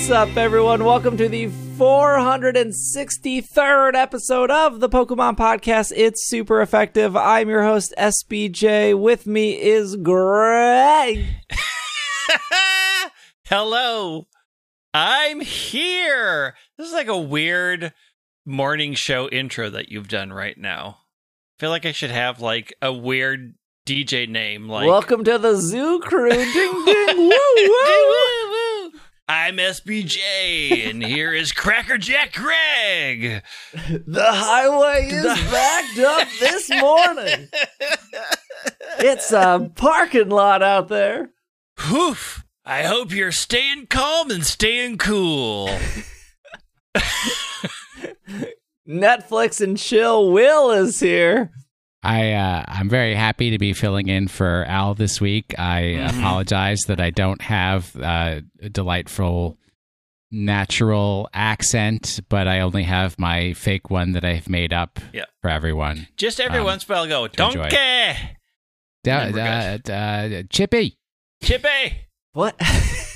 What's up, everyone? Welcome to the 463rd episode of the Pokemon Podcast. It's super effective. I'm your host, SBJ. With me is Greg. Hello. I'm here. This is like a weird morning show intro that you've done right now. I feel like I should have like a weird DJ name like Welcome to the Zoo Crew. ding, ding, woo, woo. I'm SBJ and here is Cracker Jack Greg. The highway is backed up this morning. It's a parking lot out there. Woof. I hope you're staying calm and staying cool. Netflix and chill. Will is here. I uh, I'm very happy to be filling in for Al this week. I Mhm. apologize that I don't have uh, a delightful natural accent, but I only have my fake one that I've made up Yeah. for everyone. Just every Um, once in a while go, to enjoy. Donkey! Da- Never uh, uh, Chippy. Chippy! What?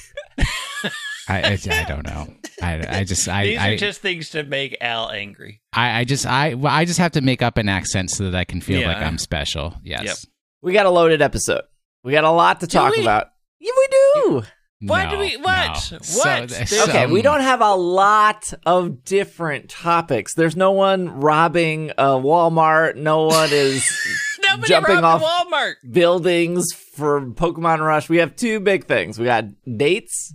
I, I I don't know. I I just I These I, are just things to make Al angry. I I just I well, I just have to make up an accent so that I can feel like I'm special. Yes. Yep. we got a loaded episode. We got a lot to Do talk we? about. Yeah, we do. Why No, do we- no. what? So- What? so- Okay, we don't have a lot of different topics. There's no one robbing a Walmart. No one is Jumping off- Walmart. buildings for Pokemon Rush. We have two big things. We got dates.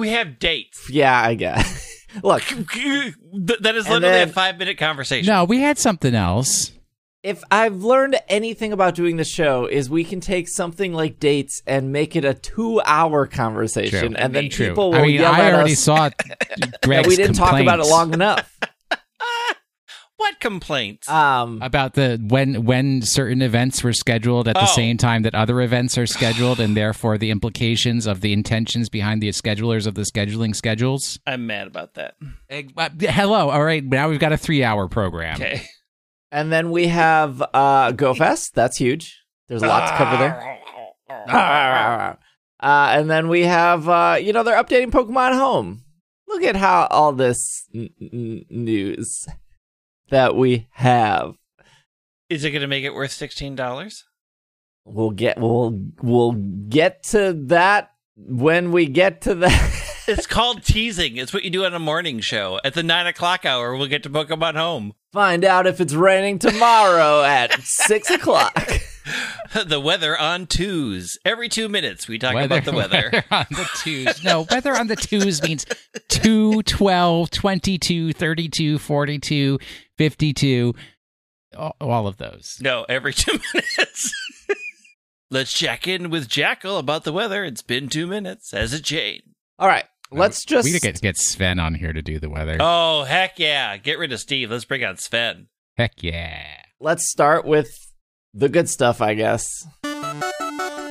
We have dates. Yeah, I guess. Look, that is literally then- a five minute conversation. No, we had something else. if I've learned anything about doing the show is we can take something like dates and make it a two-hour conversation, True. and then True. people will I mean, yell I at already us saw that Greg's we didn't talk about it long enough. What complaints? Um, about the when when certain events were scheduled at the Oh. same time that other events are scheduled, and therefore the implications of the intentions behind the schedulers of the scheduling schedules. I'm mad about that. Uh, Hello, all right. Now we've got a three-hour program. Okay. and then we have uh, GoFest. That's huge. There's a lot to cover there. Uh, and then we have, uh, you know, they're updating Pokemon Home. Look at how all this n- n- news that we have. Is it going to make it worth sixteen dollars? We'll get we'll we'll get to that when we get to that. It's called teasing. It's what you do on a morning show. At the nine o'clock hour, we'll get to Pokemon Home. Find out if it's raining tomorrow at six o'clock. the weather on twos. Every two minutes, we talk about the weather. on the twos. No, weather on the twos means 2, 12, 22, 32, 42, 52. All, all of those. No, every two minutes. Let's check in with Jackal about the weather. It's been two minutes. As a Jane. All right, let's oh, just We could get, get Sven on here to do the weather. Oh, heck yeah. Get rid of Steve. Let's bring on Sven. Heck yeah. let's start with the good stuff, I guess.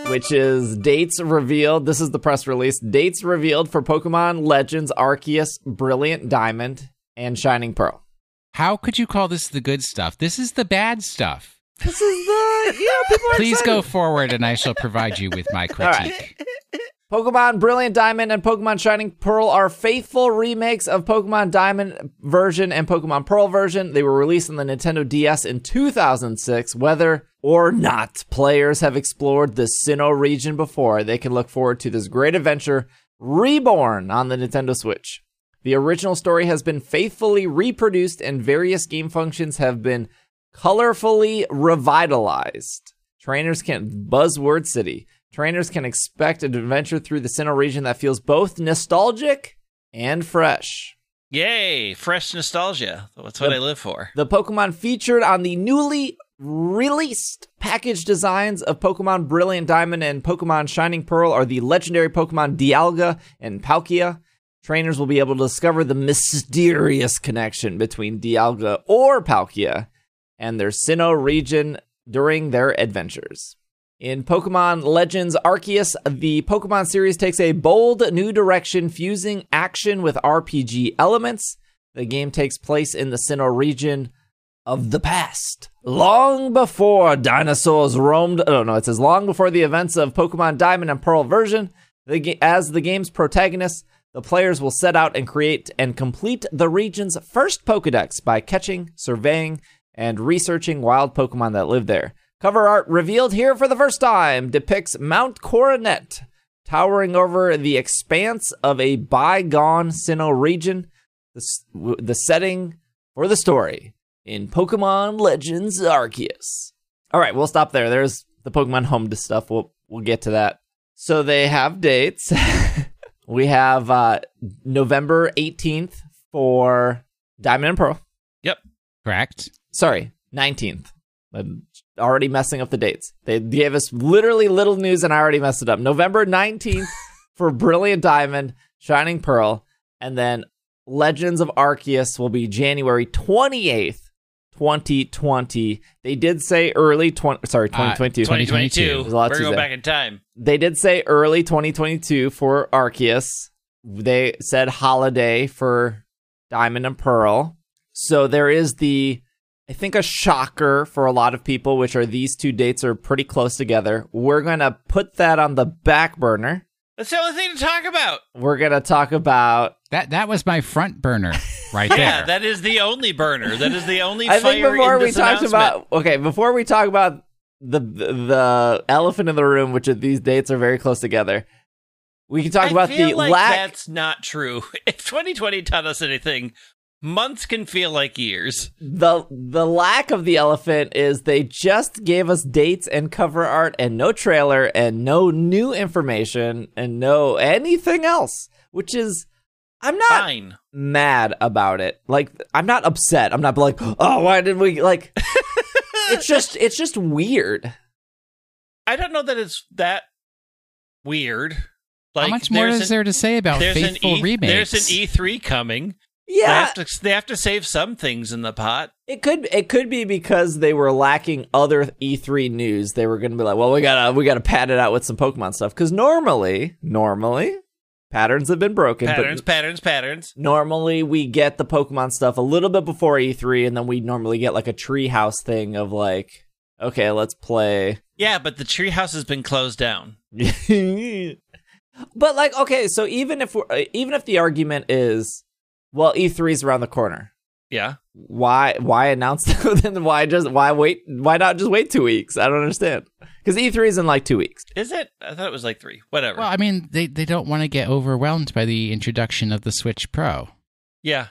Which is dates revealed. This is the press release. Dates revealed for Pokemon Legends Arceus, Brilliant Diamond, and Shining Pearl. How could you call this the good stuff? This is the bad stuff. This is the know people are Please excited. go forward and I shall provide you with my right. critique. Pokemon Brilliant Diamond and Pokemon Shining Pearl are faithful remakes of Pokemon Diamond version and Pokemon Pearl version. They were released on the Nintendo DS in 2006. Whether or not players have explored the Sinnoh region before, they can look forward to this great adventure reborn on the Nintendo Switch. The original story has been faithfully reproduced and various game functions have been colorfully revitalized. Trainers can buzzword city. Trainers can expect an adventure through the Sinnoh region that feels both nostalgic and fresh. Yay. Fresh nostalgia. That's what The- I live for. The Pokemon featured on the newly released package designs of Pokemon Brilliant Diamond and Pokemon Shining Pearl are the legendary Pokemon Dialga and Palkia. Trainers will be able to discover the mysterious connection between Dialga or Palkia and their Sinnoh region during their adventures. In Pokemon Legends Arceus, the Pokemon series takes a bold new direction, fusing action with RPG elements. The game takes place in the Sinnoh region of the past, long before dinosaurs roamed. Oh no, it says long before the events of Pokemon Diamond and Pearl version. The as the game's protagonist, The players will set out and create and complete the region's first Pokedex by catching, surveying, and researching wild Pokemon that live there. Cover art revealed here for the first time depicts Mount Coronet, towering over the expanse of a bygone Sinnoh region. The, the setting for the story in Pokemon Legends Arceus. All right, we'll stop there. There's the Pokemon Home to stuff. We'll we'll get to that. So they have dates. we have uh, November 18th for Diamond and Pearl. Yep. Correct. Sorry, 19th. I'm already messing up the dates. They gave us literally little news and I already messed it up. November 19th for Brilliant Diamond, Shining Pearl, and then Legends of Arceus will be January 28th, 2020. They did say early uh, 20 sorry, 2022. 2022. 2022. There's We're going back in time. they did say early 2022 for Arceus. They said holiday for Diamond and Pearl. So there is the, I think, a shocker for a lot of people, which are these two dates are pretty close together. We're going to put that on the back burner. That's the only thing to talk about. We're going to talk about. That that was my front burner right there. Yeah, that is the only burner. That is the only I fire think before in we talked about. Okay, before we talk about the the elephant in the room, which are these dates are very close together. We can talk I about feel the like lack. that's not true. If 2020 taught us anything, months can feel like years. the the lack of the elephant is they just gave us dates and cover art and no trailer and no new information and no anything else which is i'm not Fine. mad about it like i'm not upset i'm not like oh why did we like it's just it's just weird I don't know that it's that weird. Like, How much more is an- there to say about There's an, faithful e, remakes? there's an E3 coming. They yeah have, to, they have to save some things in the pot. it could it could be because they were lacking other E3 news. They were going to be like, "Well, we gotta we gotta pad it out with some Pokemon stuff." Because normally, normally, patterns have been broken. Patterns, patterns, patterns. normally we get the Pokemon stuff a little bit before E3, and then we normally get like a treehouse thing of like, okay, let's play. Yeah, but the treehouse has been closed down. but like, okay, so even if we're, uh, even if the argument is, well, E3 is around the corner, Yeah. why why announce then why just why wait why not just wait two weeks? I don't understand because E3 is in like two weeks. Is it? I thought it was like three. Whatever. well, I mean, they they don't want to get overwhelmed by the introduction of the Switch Pro. yeah.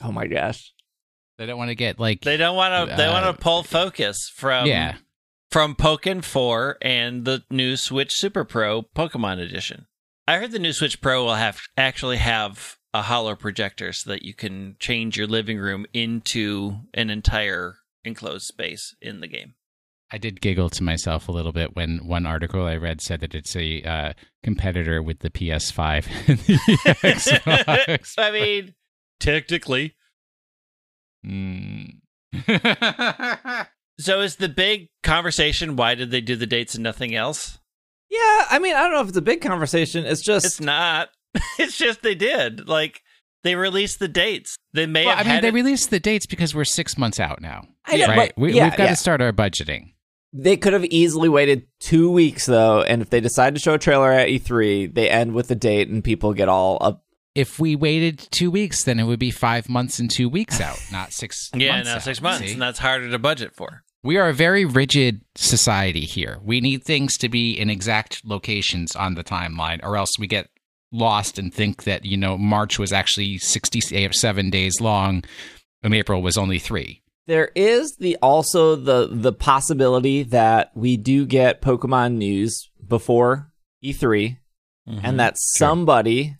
Oh my gosh. They don't want to get like They don't want to. They Uh, want to pull focus from yeah. from Pokken 4 and the new Switch Super Pro Pokemon Edition. I heard the new Switch Pro will have actually have a hollow projector so that you can change your living room into an entire enclosed space in the game. I did giggle to myself a little bit when one article I read said that it's a uh, competitor with the PS5 and the Xbox. I mean, technically. Mm. So is the big conversation why did they do the dates and nothing else? Yeah, I mean, I don't know if it's a big conversation. It's just It's not. It's just they did. Like they released the dates. They may well, I mean, had they it- released the dates because we're six months out now, I know, right? but- we, yeah, we've got yeah. to start our budgeting. They could have easily waited two weeks though, and if they decide to show a trailer at E3, they end with the date, and people get all up. If we waited two weeks, then it would be five months and two weeks out, not six. Yeah, months now out, six months, see? and that's harder to budget for. We are a very rigid society here. We need things to be in exact locations on the timeline, or else we get lost and think that, you know, March was actually 67 days long and April was only three. There is the also the the possibility that we do get Pokemon news before E3, Mm-hmm. and that somebody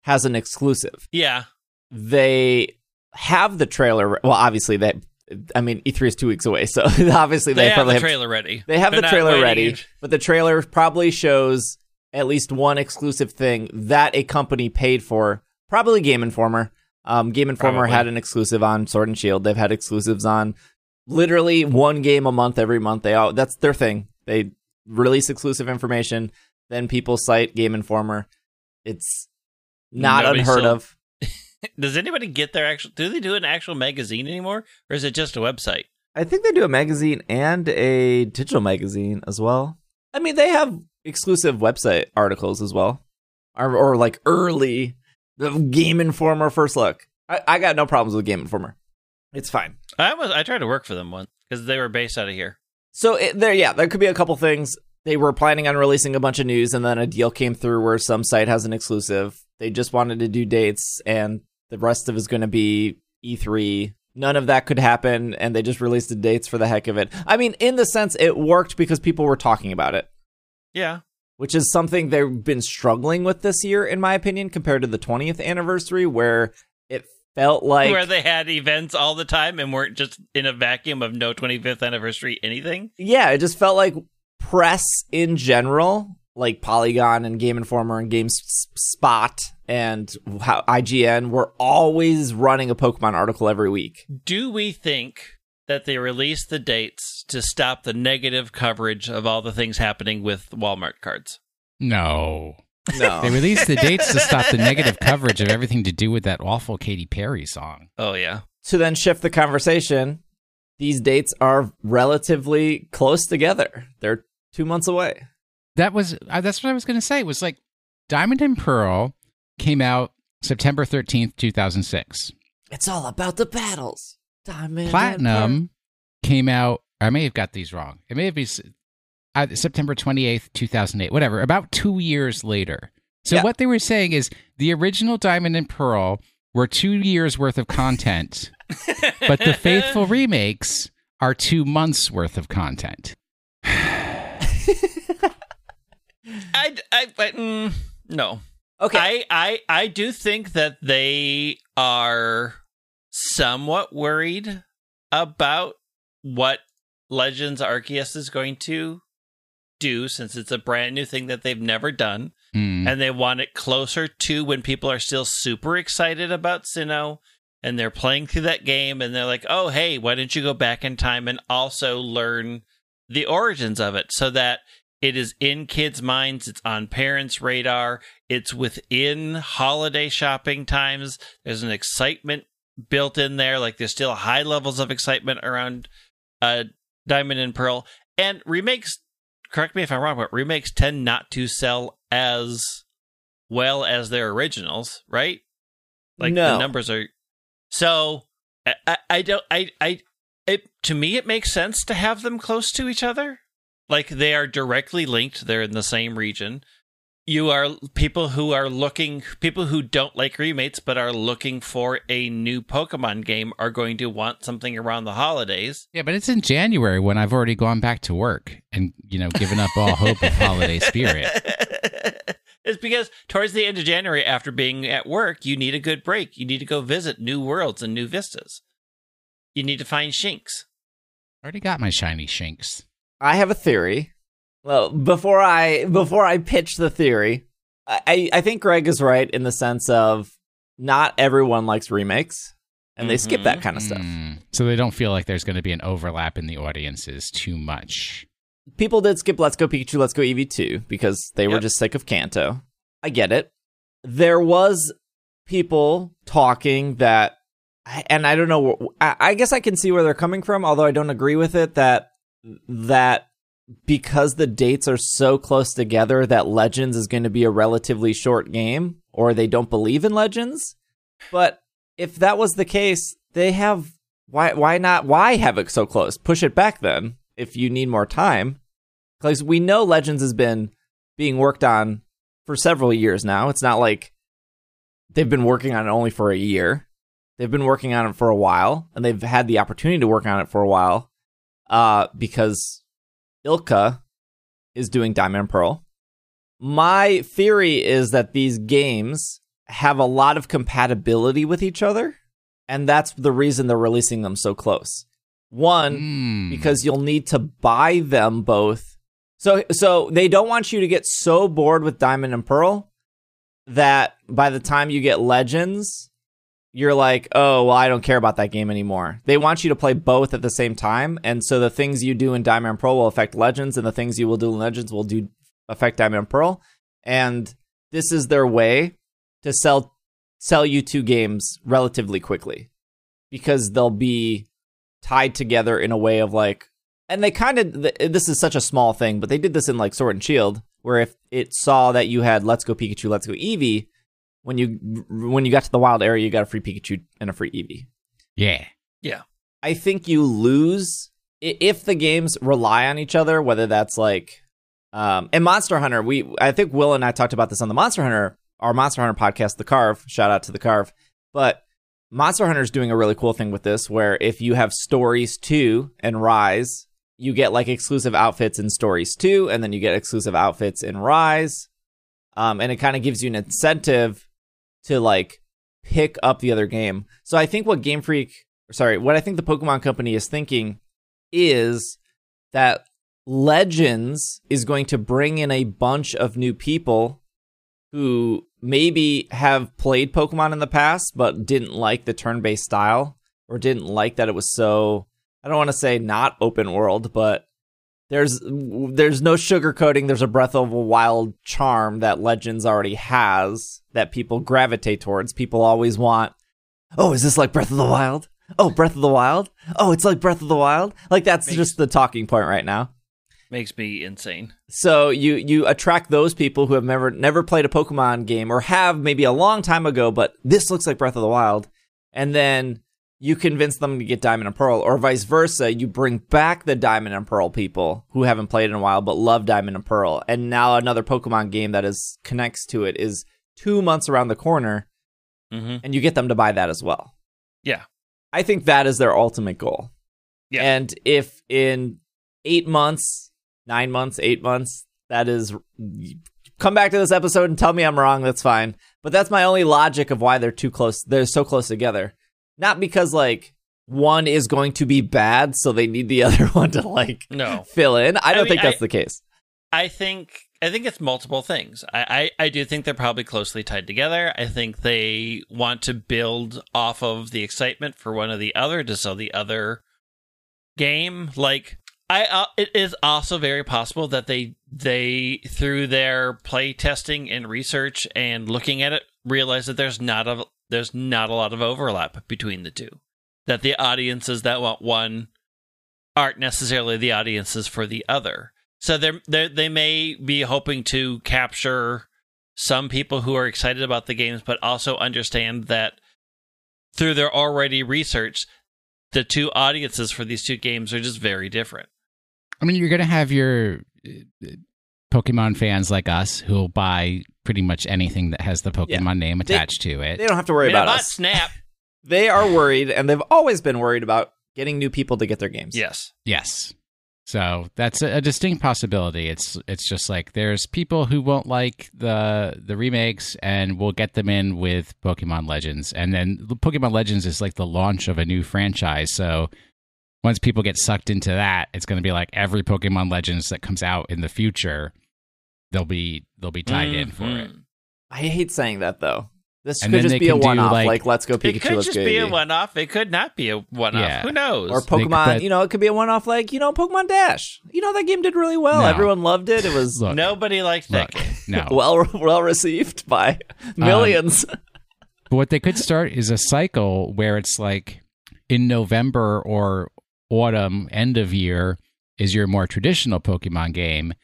has an exclusive. yeah, They have the trailer. Well, obviously that. I mean, E3 is two weeks away, so obviously they, they, have probably the have trailer ready. They have They're the trailer ready, but the trailer probably shows at least one exclusive thing that a company paid for. Probably Game Informer. Um, Game Informer Probably. had an exclusive on Sword and Shield. They've had exclusives on literally one game a month every month. They all that's their thing. They release exclusive information, then people cite Game Informer. It's not Nobody unheard sold- of. Does anybody get their actual? Do they do an actual magazine anymore, or is it just a website? I think they do a magazine and a digital magazine as well. I mean, they have exclusive website articles as well, or, or like early The Game Informer first look. I, I got no problems with Game Informer. It's fine. I was I tried to work for them once because they were based out of here. So it, there, yeah, there could be a couple things. They were planning on releasing a bunch of news, and then a deal came through where some site has an exclusive. They just wanted to do dates, and the rest of it is going to be E3. None of that could happen, and they just released the dates for the heck of it. I mean, in the sense, it worked because people were talking about it, Yeah, which is something they've been struggling with this year, in my opinion, compared to the 20th anniversary, where it felt like where they had events all the time and weren't just in a vacuum of no 25th anniversary anything. yeah, it just felt like press in general, like Polygon and Game Informer and GameSpot and how IGN were always running a Pokemon article every week. Do we think that they released the dates to stop the negative coverage of all the things happening with Walmart cards? No. No. They released the dates to stop the negative coverage of everything to do with that awful Katy Perry song. Oh yeah. to then shift the conversation, these dates are relatively close together. They're two months away. That was uh, that's what I was going to say. It was like Diamond and Pearl came out September 13th, 2006. It's all about the battles. Diamond Platinum came out I may have got these wrong. It may have been uh, September 28th, 2008, whatever, about 2 years later. So Yeah. what they were saying is the original Diamond and Pearl were 2 years worth of content, but the faithful remakes are 2 months worth of content. I, I, I mm, no. Okay. I, I, I do think that they are somewhat worried about what Legends Arceus is going to do since it's a brand new thing that they've never done. Hmm. and they want it closer to when people are still super excited about Sinnoh and they're playing through that game and they're like, oh, hey, why don't you go back in time and also learn the origins of it so that it is in kids' minds, it's on parents' radar, it's within holiday shopping times. There's an excitement built in there. Like there's still high levels of excitement around uh, Diamond and Pearl. And remakes, correct me if I'm wrong, but remakes tend not to sell as well as their originals, right? Like No. the numbers are. So I, I, I don't. I, I, it to me it makes sense to have them close to each other. Like they are directly linked. They're in the same region. You are people who are looking, people who don't like remakes but are looking for a new Pokemon game are going to want something around the holidays. Yeah, but it's in January when I've already gone back to work and, you know, given up all hope of holiday spirit. it's because towards the end of January, after being at work, you need a good break. You need to go visit new worlds and new vistas. You need to find Shinx. already got my shiny Shinx. I have a theory. Well, before I before I pitch the theory, I, I think Greg is right in the sense of not everyone likes remakes, and they skip that Mhm. kind of stuff. Hmm. So they don't feel like there's going to be an overlap in the audiences too much. People did skip Let's Go Pikachu, Let's Go Eevee 2 because they were just sick of Kanto. I get it. There was people talking that, and I don't know. I I guess I can see where they're coming from, although I don't agree with it. That that because the dates are so close together, that Legends is going to be a relatively short game, or they don't believe in Legends. But if that was the case, they have why why not why have it so close? Push it back then if you need more time. Because we know Legends has been being worked on for several years now. It's not like they've been working on it only for a year. They've been working on it for a while, and they've had the opportunity to work on it for a while. Uh, because ILCA is doing Diamond and Pearl. My theory is that these games have a lot of compatibility with each other, and that's the reason they're releasing them so close. One, Hmm. because you'll need to buy them both. So so they don't want you to get so bored with Diamond and Pearl that by the time you get Legends, you're like, "Oh, well, I don't care about that game anymore." They want you to play both at the same time, and so the things you do in Diamond Pearl will affect Legends and the things you will do in Legends will do affect Diamond Pearl. And this is their way to sell sell you two games relatively quickly because they'll be tied together in a way of like and they kind of this is such a small thing but they did this in like sword and shield where if it saw that you had let's go pikachu let's go eevee when you when you got to the wild area, you got a free Pikachu and a free Eevee. Yeah. Yeah. I think you lose if the games rely on each other, whether that's like um and Monster Hunter, we I think Will and I talked about this on the Monster Hunter, our Monster Hunter podcast, The Carve. Shout out to The Carve. But Monster Hunter is doing a really cool thing with this where if you have stories 2 and Rise, you get like exclusive outfits in stories 2 and then you get exclusive outfits in Rise. Um and it kind of gives you an incentive to like pick up the other game. So I think what Game Freak sorry, what I think the Pokemon Company is thinking is that Legends is going to bring in a bunch of new people who maybe have played Pokemon in the past but didn't like the turn-based style or didn't like that it was so I don't want to say not open world, but there's there's no sugarcoating. There's a Breath of a Wild charm that Legends already has that people gravitate towards. People always want. Oh, is this like Breath of the Wild? Oh, Breath of the Wild. Oh, it's like Breath of the Wild. Like that's Makes- just the talking point right now. Makes me insane. So you you attract those people who have never never played a Pokemon game or have maybe a long time ago, but this looks like Breath of the Wild, and then you convince them to get Diamond and Pearl, or vice versa. You bring back the Diamond and Pearl people who haven't played in a while but love Diamond and Pearl, and now another Pokemon game that is connects to it is two months around the corner, hmm and you get them to buy that as well. Yeah. I think that is their ultimate goal. Yeah. And if in eight months, nine months, eight months, that is come back to this episode and tell me I'm wrong, that's fine. But that's my only logic of why they're too close they're so close together. Not because like one is going to be bad, so they need the other one to like No. fill in. I don't mean, think that's I- the case. I think I think it's multiple things. I, I, I do think they're probably closely tied together. I think they want to build off of the excitement for one or the other to sell the other game. Like I, uh, it is also very possible that they they through their play testing and research and looking at it realize that there's not a there's not a lot of overlap between the two. That the audiences that want one aren't necessarily the audiences for the other. So they they they may be hoping to capture some people who are excited about the games, but also understand that through their already research, the two audiences for these two games are just very different. I mean, you're going to have your uh, Pokemon fans like us who'll buy pretty much anything that has the Pokemon name They- attached to it. They don't have to worry I mean, about not us. Snap. They are worried, and they've always been worried about getting new people to get their games. yes. Yes. So that's a, a distinct possibility. It's it's just like there's people who won't like the the remakes, and we'll get them in with Pokemon Legends, and then Pokemon Legends is like the launch of a new franchise. So once people get sucked into that, it's going to be like every Pokemon Legends that comes out in the future, they'll be they'll be tied in for it. Mhm. I hate saying that though. This And could just be a one-off. Like, like- let's go Pikachu. It Pikachu, could just go be a one off. It could not be a one off. Yeah. Who knows? Or They could- Pokemon, but- you know, it could be a one-off. Like you know, Pokemon Dash. You know, that game did really well. No. Everyone loved it. It was Look, Nobody liked that game. no. well well received by um, millions. But what they could start is a cycle where it's like in November or autumn, end of year, is your more traditional Pokemon game.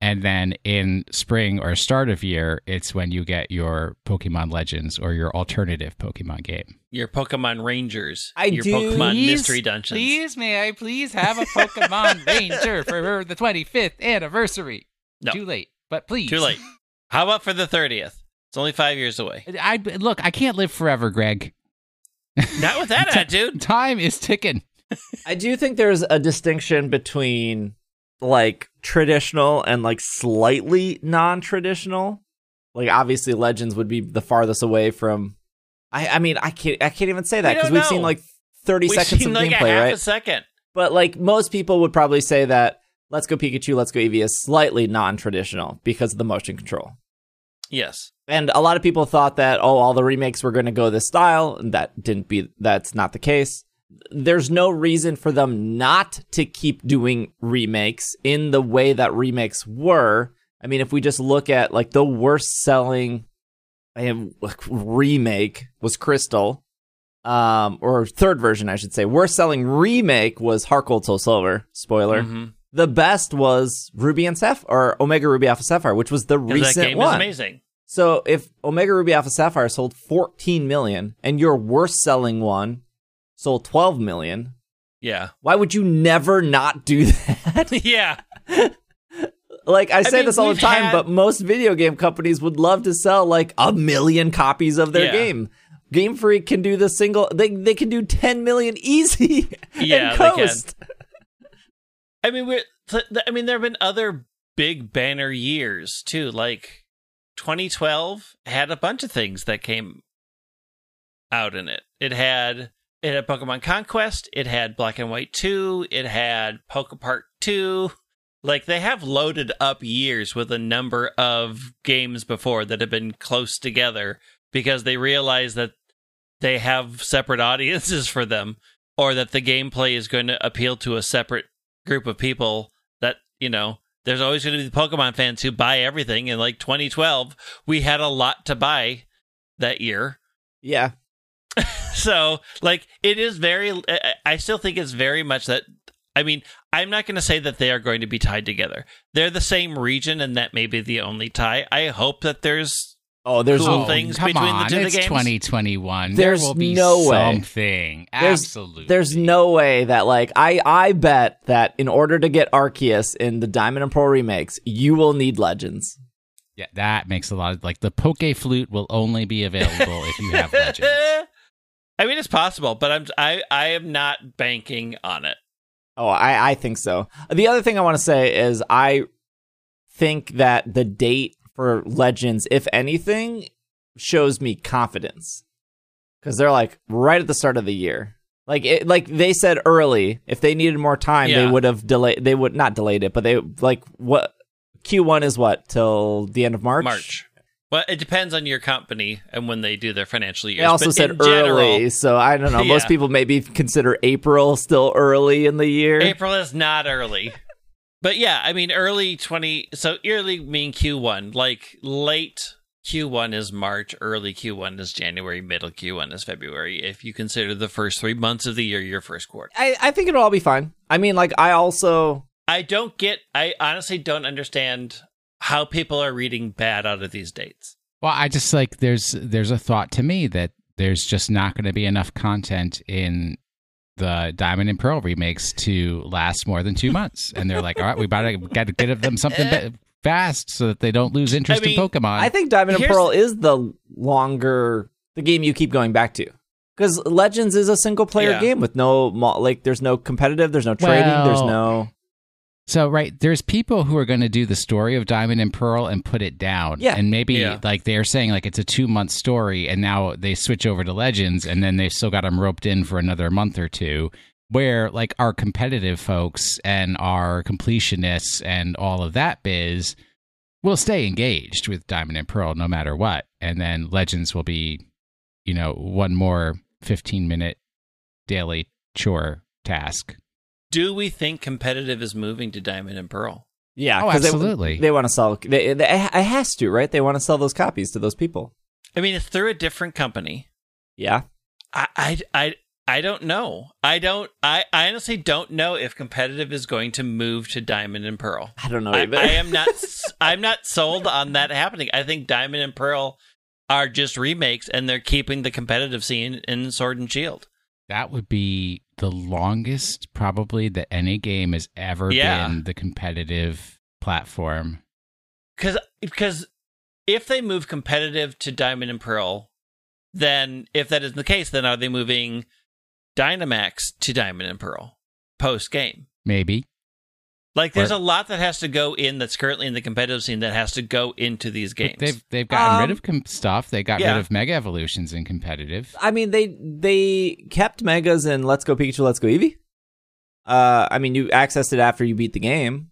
And then in spring or start of year, it's when you get your Pokemon Legends or your alternative Pokemon game. Your Pokemon Rangers. I your do- Pokemon Please, Mystery Dungeons. Please, may I please have a Pokemon Ranger for the 25th anniversary? No. Too late, but please. Too late. How about for the 30th? It's only five years away. I look. I can't live forever, Greg. Not with that attitude. Time is ticking. I do think there's a distinction between like traditional and like slightly non-traditional. Like obviously Legends would be the farthest away from I I mean I can't I can't even say that because don't we've seen like 30 We've seconds of like a gameplay, half right? a second. But like most people would probably say that Let's Go Pikachu, Let's Go Eevee is slightly non-traditional because of the motion control. Yes. And a lot of people thought that oh all the remakes were going to go this style and that didn't be that's not the case. There's no reason for them not to keep doing remakes in the way that remakes were. I mean if we just look at like the worst selling um, remake was Crystal um or third version I should say. Worst selling remake was Gold Soul Silver. Spoiler. Mhm. The best was Ruby and Sapphire or Omega Ruby Alpha Sapphire, which was the recent that game one. is amazing. So if Omega Ruby Alpha Sapphire sold 14 million and your worst selling one sold 12 million, Yeah. why would you never not do that? yeah. like I say mean, this all the time, had- but most video game companies would love to sell like a million copies of their Yeah. game. Game Freak can do the single they they can do 10 million easy Yeah, and they can. coast. I mean, th- I mean, there have been other big banner years too. Like 2012 had a bunch of things that came out in it. It had it had Pokemon Conquest. It had Black and White 2. It had Poke Park 2. Like they have loaded up years with a number of games before that have been close together because they realize that they have separate audiences for them or that the gameplay is going to appeal to a separate group of people that you know there's always going to be the pokemon fans who buy everything in like 2012 we had a lot to buy that year Yeah. so like it is very I- i still think it's very much that i mean i'm not going to say that they are going to be tied together they're the same region and that may be the only tie i hope that there's Oh, there's Cool a- things come between the two of the games? 2021. There's there will be no way. something. There's- Absolutely. There's no way that like I I bet that in order to get Arceus in the Diamond and Pearl remakes, you will need Legends. Yeah, that makes a lot of like the Poke Flute will only be available if you have Legends. I mean it's possible but i'm i i am not banking on it Oh, I I think so. The other thing I want to say is I think that the date for Legends, if anything, shows me confidence because they're like right at the start of the year. Like it, like they said early, if they needed more time, they would have delayed. They would not delayed it, but they like what Q one is what till the end of March. March. Well, it depends on your company and when they do their financial years. They also but said in general, early, so I don't know. Most people maybe consider April still early in the year. April is not early. But yeah, I mean early 20 so early mean Q1. Like late Q1 is March, early Q1 is January, middle Q1 is February if you consider the first 3 months of the year your first quarter. I, I think it'll all be fine. I mean, like I also I don't get I honestly don't understand how people are reading bad out of these dates. Well, I just like there's there's a thought to me that there's just not going to be enough content in the Diamond and Pearl remakes to last more than two months, and they're like, all right, we better got to get them something be- fast so that they don't lose interest I mean, in Pokemon. I think Diamond and Here's- Pearl is the longer the game you keep going back to. Because Legends is a single player Yeah. game with no like there's no competitive, there's no trading, there's no So right, there's people who are going to do the story of Diamond and Pearl and put it down. Yeah. And maybe Yeah. like they're saying like it's a 2 month story and now they switch over to Legends and then they've still got them roped in for another month or two where like our competitive folks and our completionists and all of that biz will stay engaged with Diamond and Pearl no matter what. And then Legends will be you know one more 15 minute daily chore task. Do we think competitive is moving to Diamond and Pearl? yeah. Oh, 'cause they- absolutely. They, want to sell. They, they, it has to, right? They want to sell those copies to those people. I mean, it's through a different company. Yeah. I, I, I, I don't know. I don't. I, I honestly don't know if competitive is going to move to Diamond and Pearl. I don't know I, either. I am not. s- I'm not sold on that happening. I think Diamond and Pearl are just remakes, and they're keeping the competitive scene in Sword and Shield. That would be the longest, probably, that any game has ever Yeah. been the competitive platform. Because because if they move competitive to Diamond and Pearl, then if that isn't the case, then are they moving Dynamax to Diamond and Pearl post game? Maybe. Like, there's Or- a lot that has to go in that's currently in the competitive scene that has to go into these games. They've they've gotten Um, rid of com- stuff. They got yeah. rid of Mega Evolutions in competitive. I mean, they they kept megas in Let's Go Pikachu, Let's Go Eevee. Uh, I mean, you accessed it after you beat the game,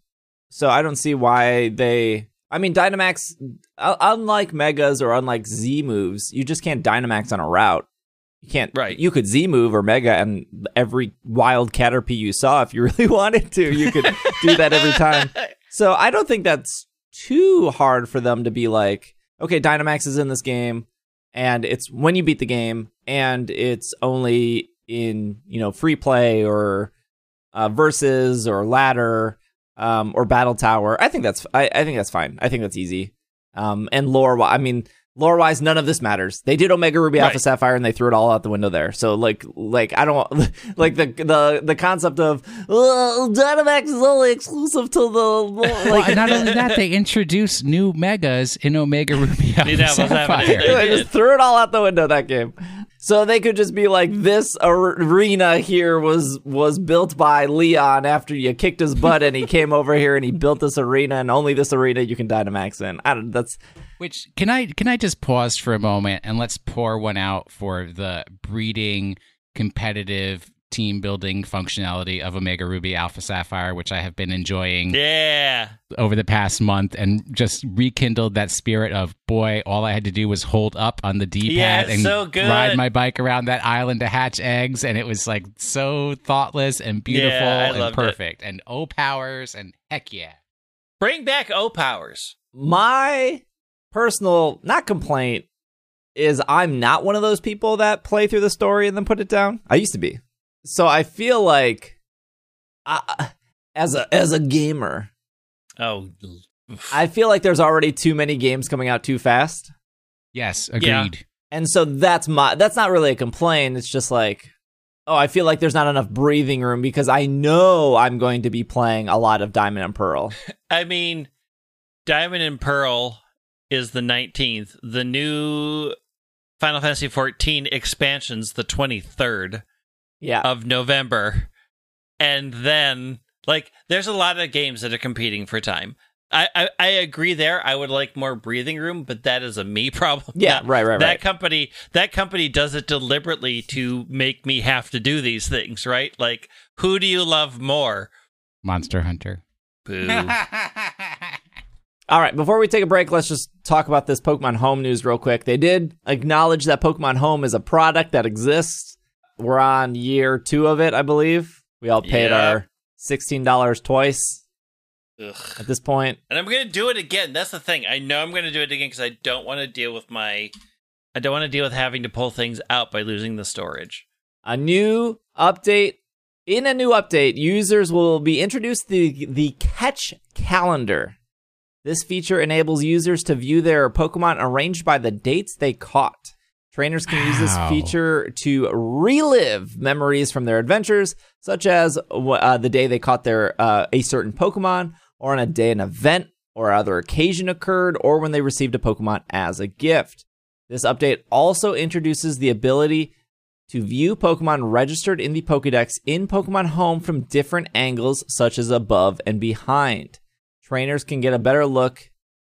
so I don't see why they. I mean, Dynamax, uh, unlike megas or unlike Z moves, you just can't Dynamax on a route. You can't. Right. You could Z move or Mega, and every wild Caterpie you saw, if you really wanted to, you could do that every time. So I don't think that's too hard for them to be like, okay, Dynamax is in this game, and it's when you beat the game, and it's only in you know free play or uh, versus or ladder um, or battle tower. I think that's I, I think that's fine. I think that's easy. Um, and lore, I mean, lore wise, none of this matters. They did Omega Ruby Alpha Right. Sapphire and they threw it all out the window there. So like, like I don't like the the the concept of uh, Dynamax is only exclusive to the like. and not only that, they introduced new megas in Omega Ruby Alpha Yeah. Sapphire. They just threw it all out the window that game. So they could just be like, this arena here was was built by Leon after you kicked his butt, and he came over here and he built this arena, and only this arena you can Dynamax in. I don't. That's Which can I can I just pause for a moment and let's pour one out for the breeding competitive team building functionality of Omega Ruby Alpha Sapphire, which I have been enjoying Yeah. over the past month and just rekindled that spirit of boy, all I had to do was hold up on the D Yeah, pad it's and so good. ride my bike around that island to hatch eggs, and it was like so thoughtless and beautiful Yeah, and loved it. perfect. And O powers and heck yeah. Bring back O powers. my personal not complaint is I'm not one of those people that play through the story and then put it down. I used to be, so I feel like, I, as a as a gamer, Oh, I feel like there's already too many games coming out too fast. Yes, Yeah. agreed. And so that's my that's not really a complaint. It's just like, oh, I feel like there's not enough breathing room because I know I'm going to be playing a lot of Diamond and Pearl. I mean, Diamond and Pearl is the 19th. The new Final Fantasy 14 expansion's the 23rd Yeah. of November. And then, like, there's a lot of games that are competing for time. I, I, I agree there. I would like more breathing room, but that is a me problem. yeah, Not- right, right, that right. company that company does it deliberately to make me have to do these things, right? Like, who do you love more? Monster Hunter. Boo. All right, before we take a break, let's just talk about this Pokemon Home news real quick. They did acknowledge that Pokemon Home is a product that exists. We're on year two of it, I believe. We all paid Yeah. our $16 twice Ugh. at this. And I'm gonna do it again. That's the thing. I know I'm gonna do it again because I don't want to deal with my. I don't want to deal with having to pull things out by losing the storage. A new update. In a new update, users will be introduced the, the Catch Calendar. This feature enables users to view their Pokemon arranged by the dates they caught. Trainers can use this feature to relive memories from their adventures, such as uh, the day they caught their uh, a certain Pokemon, or on a day an event or other occasion occurred, or when they received a Pokemon as a gift. This update also introduces the ability to view Pokemon registered in the Pokedex in Pokemon Home from different angles, such as above and behind. Trainers can get a better look.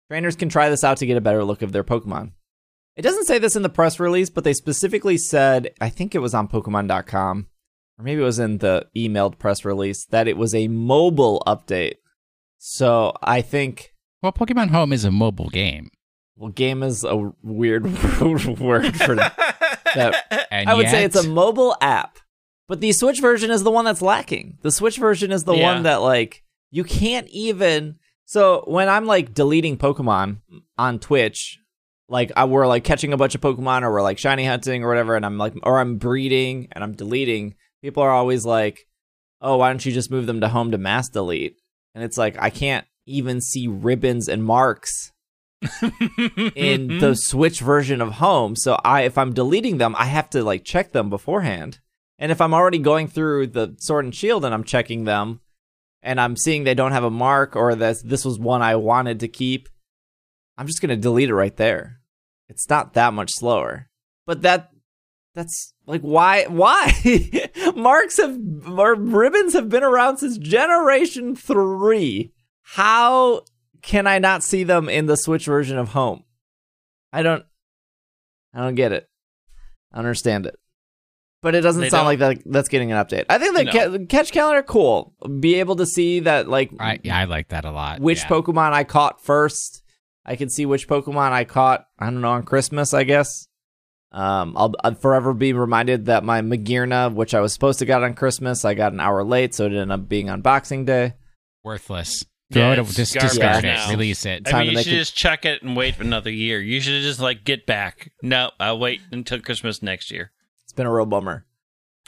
Trainers can try this out to get a better look of their Pokemon. It doesn't say this in the press release, but they specifically said, I think it was on Pokemon.com, or maybe it was in the emailed press release, that it was a mobile update. So I think, Well, Pokemon Home is a mobile game. well, game is a weird word for that. And I would say it's a mobile app, but the Switch version is the one that's lacking. The Switch version is the Yeah. one that like you can't even. So when I'm like deleting Pokemon on Twitch, like I, we're like catching a bunch of Pokemon or we're like shiny hunting or whatever, and I'm like, or I'm breeding and I'm deleting. People are always like, "Oh, why don't you just move them to home to mass delete?" And it's like I can't even see ribbons and marks in the Switch version of Home. So I if I'm deleting them, I have to like check them beforehand. And if I'm already going through the Sword and Shield and I'm checking them and I'm seeing they don't have a mark or that this was one I wanted to keep, I'm just going to delete it right there. It's not that much slower. But that that's like why why marks have or ribbons have been around since generation 3. How can I not see them in the Switch version of Home? I don't I don't get it. I understand it. But it doesn't They sound don't- like that that's getting an update. I think the No. ca- catch calendar cool. Be able to see that like I, yeah, I like that a lot. which yeah. Pokemon I caught first. I can see which Pokemon I caught. I don't know on Christmas, I guess. Um, I'll, I'll forever be reminded that my Magearna, which I was supposed to get on Christmas, I got an hour late, so it ended up being on Boxing Day. worthless. Yeah, Throw it. it's Just garbage discard now. it. Release it. I to mean, you should it- just chuck it and wait for another year. You should just like get back. No, I'll wait until Christmas next year. It's been a real bummer.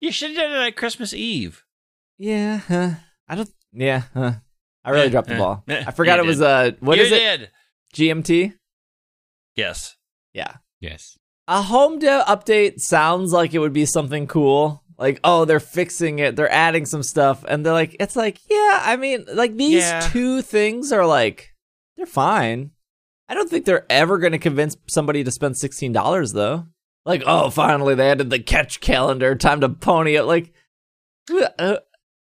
you should have done it at Christmas Eve. Yeah, huh. I don't. Yeah, huh. I really Eh, dropped the eh, ball. eh, I forgot you it was did. uh what you is it? GMT? Yes. Yeah. Yes. A home dev update sounds like it would be something cool. Like, oh, they're fixing it, they're adding some stuff, and they're like, it's like, yeah, I mean, like these Yeah. two things are like, they're fine. I don't think they're ever going to convince somebody to spend sixteen dollars though. Like, oh, finally they added the catch calendar. Time to pony up. Like, uh,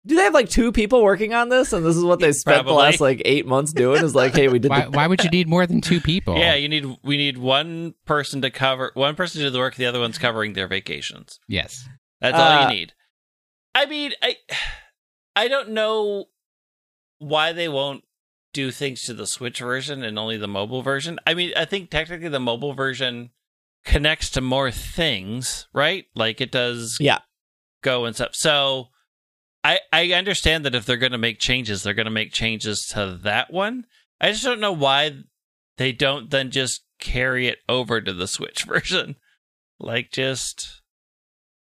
do they have like two people working on this, and this is what they spent the last like eight months doing? Is like, hey, we did. Why, why would you need more than two people? Yeah, you need we need one person to cover one person to do the work, the other one's covering their vacations. Yes. That's all Uh, you need. I mean, I I don't know why they won't do things to the Switch version and only the mobile version. I mean, I think technically the mobile version connects to more things, right? Like it does Yeah. go and stuff. So I I understand that if they're going to make changes, they're going to make changes to that one. I just don't know why they don't then just carry it over to the Switch version. Like just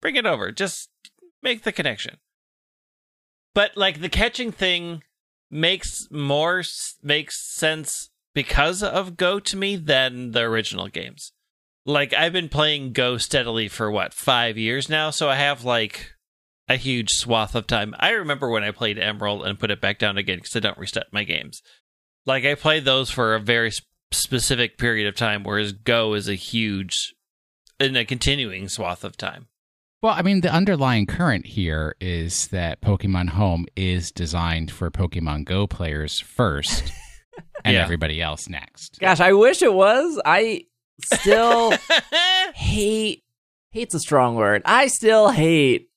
bring it over. Just make the connection. But like the catching thing makes more makes sense because of Go to me than the original games. Like I've been playing Go steadily for what, 5 years now, so I have like a huge swath of time. I remember when I played Emerald and put it back down again because I don't reset my games. Like I played those for a very sp- specific period of time, whereas Go is a huge, in a continuing swath of time. Well, I mean, the underlying current here is that Pokemon Home is designed for Pokemon Go players first and Yeah. everybody else next. Gosh, I wish it was. I still hate hate's a strong word. I still hate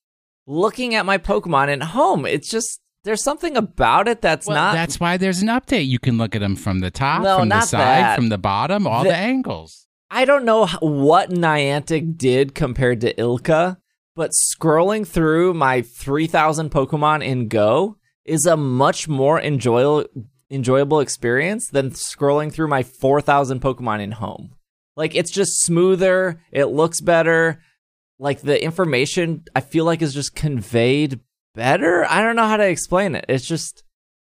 looking at my Pokemon at home. It's just there's something about it that's Well, not that's why there's an update. You can look at them from the top, No, from the side, that. from the bottom, all The- the angles. I don't know what Niantic did compared to ILCA, but scrolling through my 3000 Pokemon in Go is a much more enjoyable enjoyable experience than scrolling through my 4000 Pokemon in home. Like it's just smoother, it looks better. Like the information I feel like is just conveyed better. I don't know how to explain it. It's just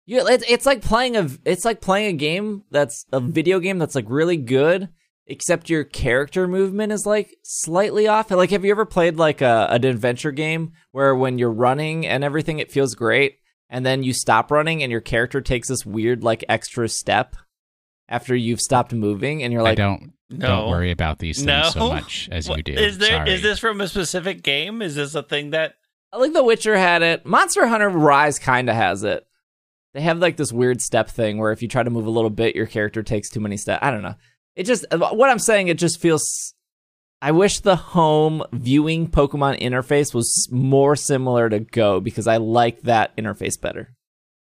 you it's, it's like playing a it's like playing a game that's a video game that's like really good except your character movement is like slightly off. Like, have you ever played like a, an adventure game where when you're running and everything, it feels great, and then you stop running and your character takes this weird like extra step after you've stopped moving, and you're I like, don't No. don't worry about these things No. so much as you What- do. Is there Sorry. is this from a specific game? Is this a thing that I like The Witcher had it. Monster Hunter Rise kind of has it. They have like this weird step thing where if you try to move a little bit, your character takes too many steps. I don't know. It just uh, what I'm saying. It just feels. I wish the home viewing Pokemon interface was more similar to Go because I like that interface better.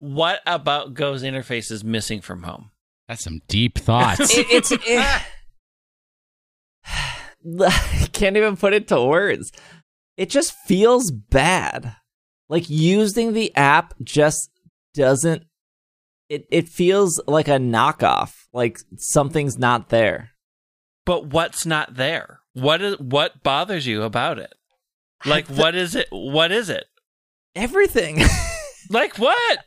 what about Go's interface is missing from home? That's some deep thoughts. It, it's it, I can't even put it to words. It just feels bad. Like using the app just doesn't. It it feels like a knockoff. Like something's not there. But what's not there? What is what bothers you about it? Like what is it? What is it? Everything. Like what?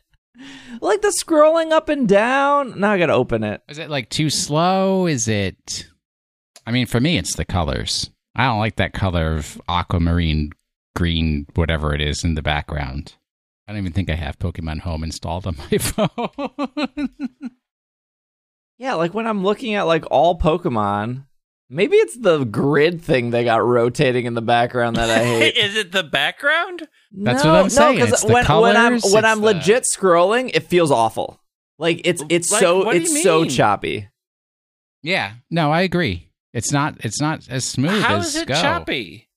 like the scrolling up and down. Now I gotta open it. Is it like too slow? Is it? I mean, for me, it's the colors. I don't like that color of aquamarine green, whatever it is in the background. I don't even think I have Pokemon Home installed on my phone. Yeah, like when I'm looking at like all Pokemon, maybe it's the grid thing they got rotating in the background that I hate. is it the background? That's no, what I'm saying. No, It's because the when, when I'm when it's I'm the- legit scrolling, it feels awful. Like it's it's Like, so it's so choppy. yeah, no, I agree. It's not. It's not as smooth How as is it Go. choppy?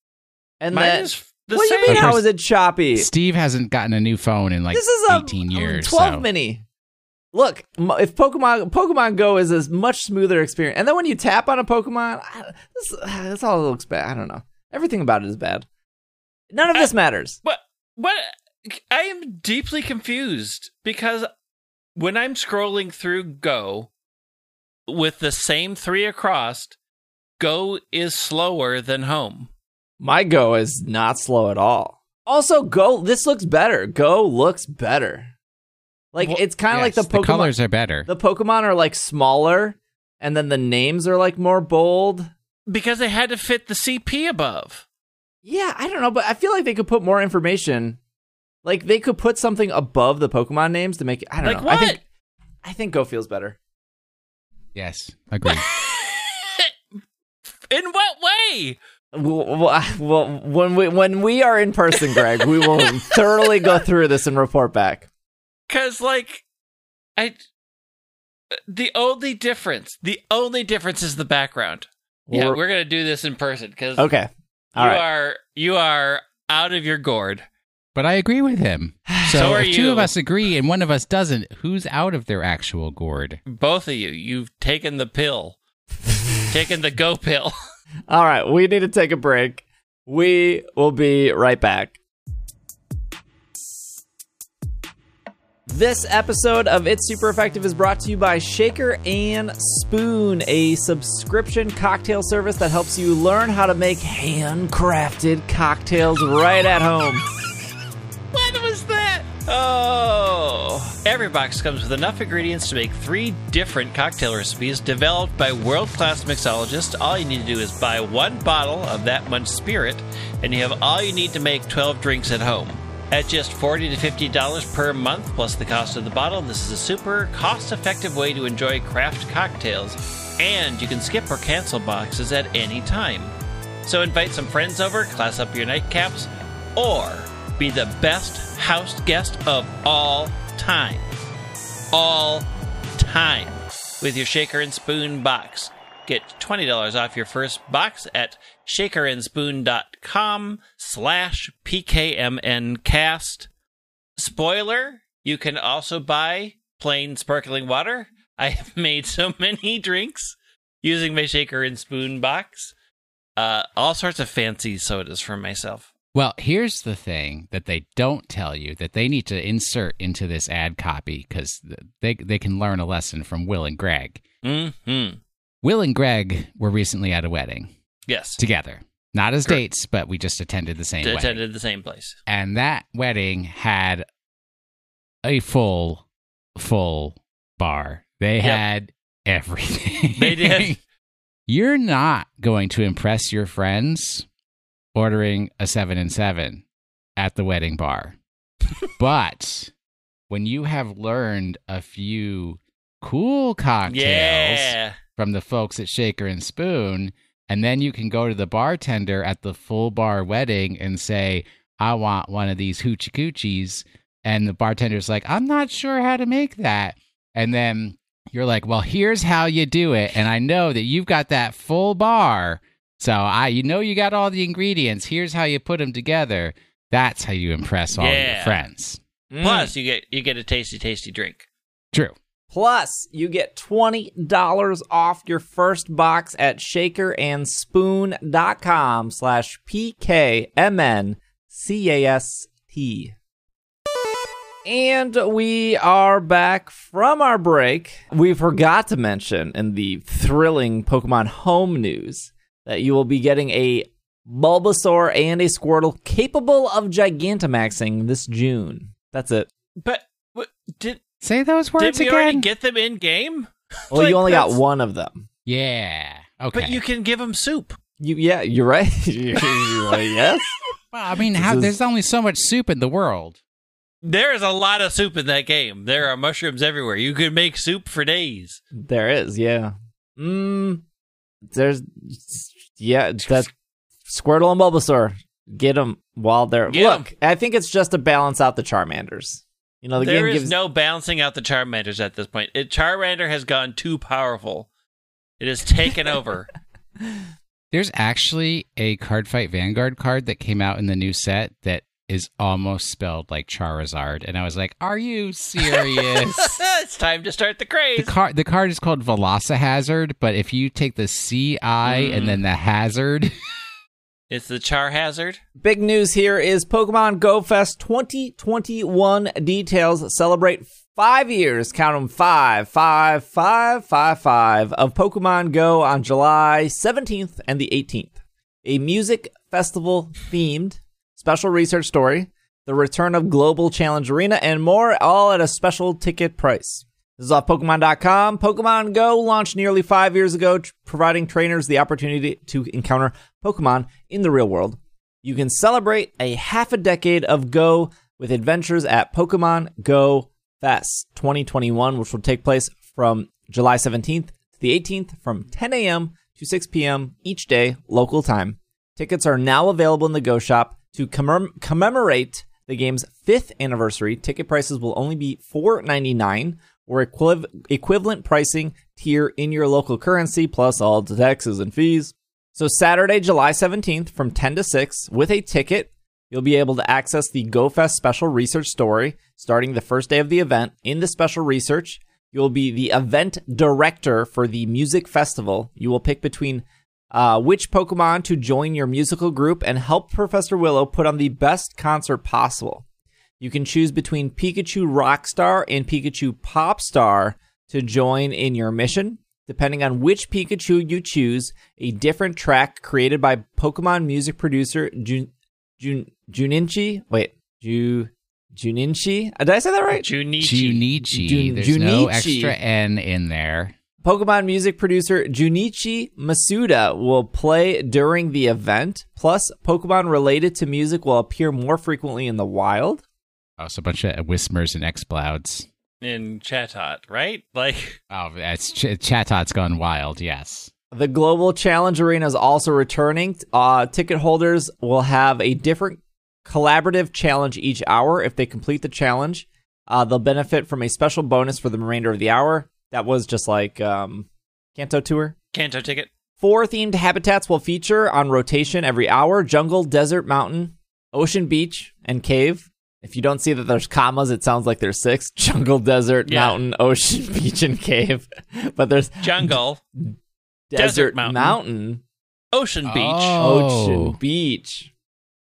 And Mine that, is the what do you mean? How is it choppy? Steve hasn't gotten a new phone in like this is a um, 18 years. 12 so. mini. Look, if Pokemon Pokemon Go is a much smoother experience, and then when you tap on a Pokemon, I- this uh, this all looks bad. I don't know. Everything about it is bad. None of I- this matters. What? What? I am deeply confused because when I'm scrolling through Go with the same three across, Go is slower than Home. My Go is not slow at all. Also, Go this looks better. Go looks better. Like Well, it's kind of like the Pokemon. colors are better. the Pokemon are like smaller, and then the names are like more bold. Because they had to fit the CP above. Yeah, I don't know, but I feel like they could put more information. Like they could put something above the Pokemon names to make it. I don't Like know. I think what? I think Go feels better. yes, agreed. In what way? Well, well, I- well, when we when we are in person, Greg, we will thoroughly go through this and report back. Because, like, I. The only difference, the only difference is the background. yeah, We're- we're gonna do this in person because Okay. All you right. are you are out of your gourd. But I agree with him. So, So are if two you. of us agree and one of us doesn't, who's out of their actual gourd? Both of you, you've taken the pill, taken the go pill. All right. We need to take a break. We will be right back. This episode of It's Super Effective is brought to you by Shaker and Spoon, a subscription cocktail service that helps you learn how to make handcrafted cocktails right at home. What was that? Oh. Every box comes with enough ingredients to make three different cocktail recipes developed by world class mixologists. All you need to do is buy one bottle of that much spirit, and you have all you need to make 12 drinks at home. At just 40 to $50 per month plus the cost of the bottle, this is a super cost effective way to enjoy craft cocktails, and you can skip or cancel boxes at any time. So invite some friends over, class up your nightcaps, or be the best house guest of all time. All time. With your shaker and spoon box. Get $20 off your first box at shakerandspoon.com slash pkmncast. Spoiler, you can also buy plain sparkling water. I have made so many drinks using my shaker and spoon box. Uh, all sorts of fancy sodas for myself. Well, here's the thing that they don't tell you that they need to insert into this ad copy because they they can learn a lesson from Will and Greg. Mm-hmm. Will and Greg were recently at a wedding Yes. together, not as Correct. dates, but we just attended the same wedding. attended the same place. and that wedding had a full full bar they Yep. had everything They did. you're not going to impress your friends ordering a 7 and 7 at the wedding bar but when you have learned a few cool cocktails Yeah. from the folks at Shaker and Spoon, and then you can go to the bartender at the full bar wedding and say, "I want one of these hoochie coochies," and the bartender's like, "I'm not sure how to make that," and then you're like, "Well, here's how you do it," and I know that you've got that full bar, so I, you know, you got all the ingredients. Here's how you put them together. That's how you impress all your friends. Mm. Plus, you get you get a tasty, tasty drink. True. Plus, you get $20 off your first box at shakerandspoon.com slash P-K-M-N-C-A-S-T. And we are back from our break. We forgot to mention in the thrilling Pokemon home news that you will be getting a Bulbasaur and a Squirtle capable of Gigantamaxing this June. That's it. But what, did Say those words again. did we again. already get them in game? Well, Like, you only got one of them. yeah. Okay. But you can give them soup. You, yeah, you're right. You're right, yes. Well, I mean, how, is- there's only so much soup in the world. There is a lot of soup in that game. There are mushrooms everywhere. You could make soup for days. There is, yeah. Mm, there's, yeah, that Squirtle and Bulbasaur. Get them while they're. Get 'em. Look, I think it's just to balance out the Charmanders. You know, the There game is gives. no balancing out the Charmanders at this point. It, Charmander has gone too powerful. It has taken over. There's actually a Card Fight Vanguard card that came out in the new set that is almost spelled like Charizard, and I was like, "Are you serious?" it's time to start the the craze. card the card is called Velocihazard, but if you take the C I Mm. and then the hazard, It's the Char Hazard. Big news here is Pokemon Go Fest 2021 details celebrate five years, count them five, five, five, five, five of Pokemon Go on July 17th and the 18th. A music festival themed special research story the return of Global Challenge Arena, and more, all at a special ticket price. This is off Pokemon.com. Pokemon Go launched nearly five years ago, providing trainers the opportunity to encounter Pokemon in the real world. You can celebrate a half a decade of Go with adventures at Pokemon Go Fest 2021, which will take place from July 17th to the 18th from 10 a.m. to 6 p.m. each day, local time. Tickets are now available in the Go Shop to commem- commemorate the game's fifth anniversary. Ticket prices will only be $4.99 or equiv- equivalent pricing tier in your local currency plus all the taxes and fees. So Saturday, July 17th from 10 to 6 with a ticket, you'll be able to access the GoFest special research story starting the first day of the event. In the special research, you'll be the event director for the music festival. You will pick between uh, which Pokemon to join your musical group and help Professor Willow put on the best concert possible. You can choose between Pikachu Rockstar and Pikachu Popstar to join in your mission. Depending on which Pikachu you choose, a different track created by Pokemon music producer Jun, Jun, Juninchi. Wait, Ju, Juninchi? Did I say that right? Junichi. Junichi. Jun- There's no Junichi. extra N in there. Pokemon music producer Junichi Masuda will play during the event. Plus, Pokemon related to music will appear more frequently in the wild. Oh, so a bunch of Whismurs and Explouds. in Chatot, right? Like, Oh, that's Ch- Chatot's gone wild. Yes. The Global Challenge Arena is also returning. Uh, ticket holders will have a different collaborative challenge each hour. If they complete the challenge, uh, they'll benefit from a special bonus for the remainder of the hour. That was just like um, Kanto Tour. Kanto ticket. Four themed habitats will feature on rotation every hour jungle, desert, mountain, ocean, beach, and cave. If you don't see that there's commas, it sounds like there's six jungle, desert, Yeah. mountain, ocean, beach, and cave. But there's Jungle. desert, desert, mountain. mountain, Ocean Beach. Oh. ocean, beach,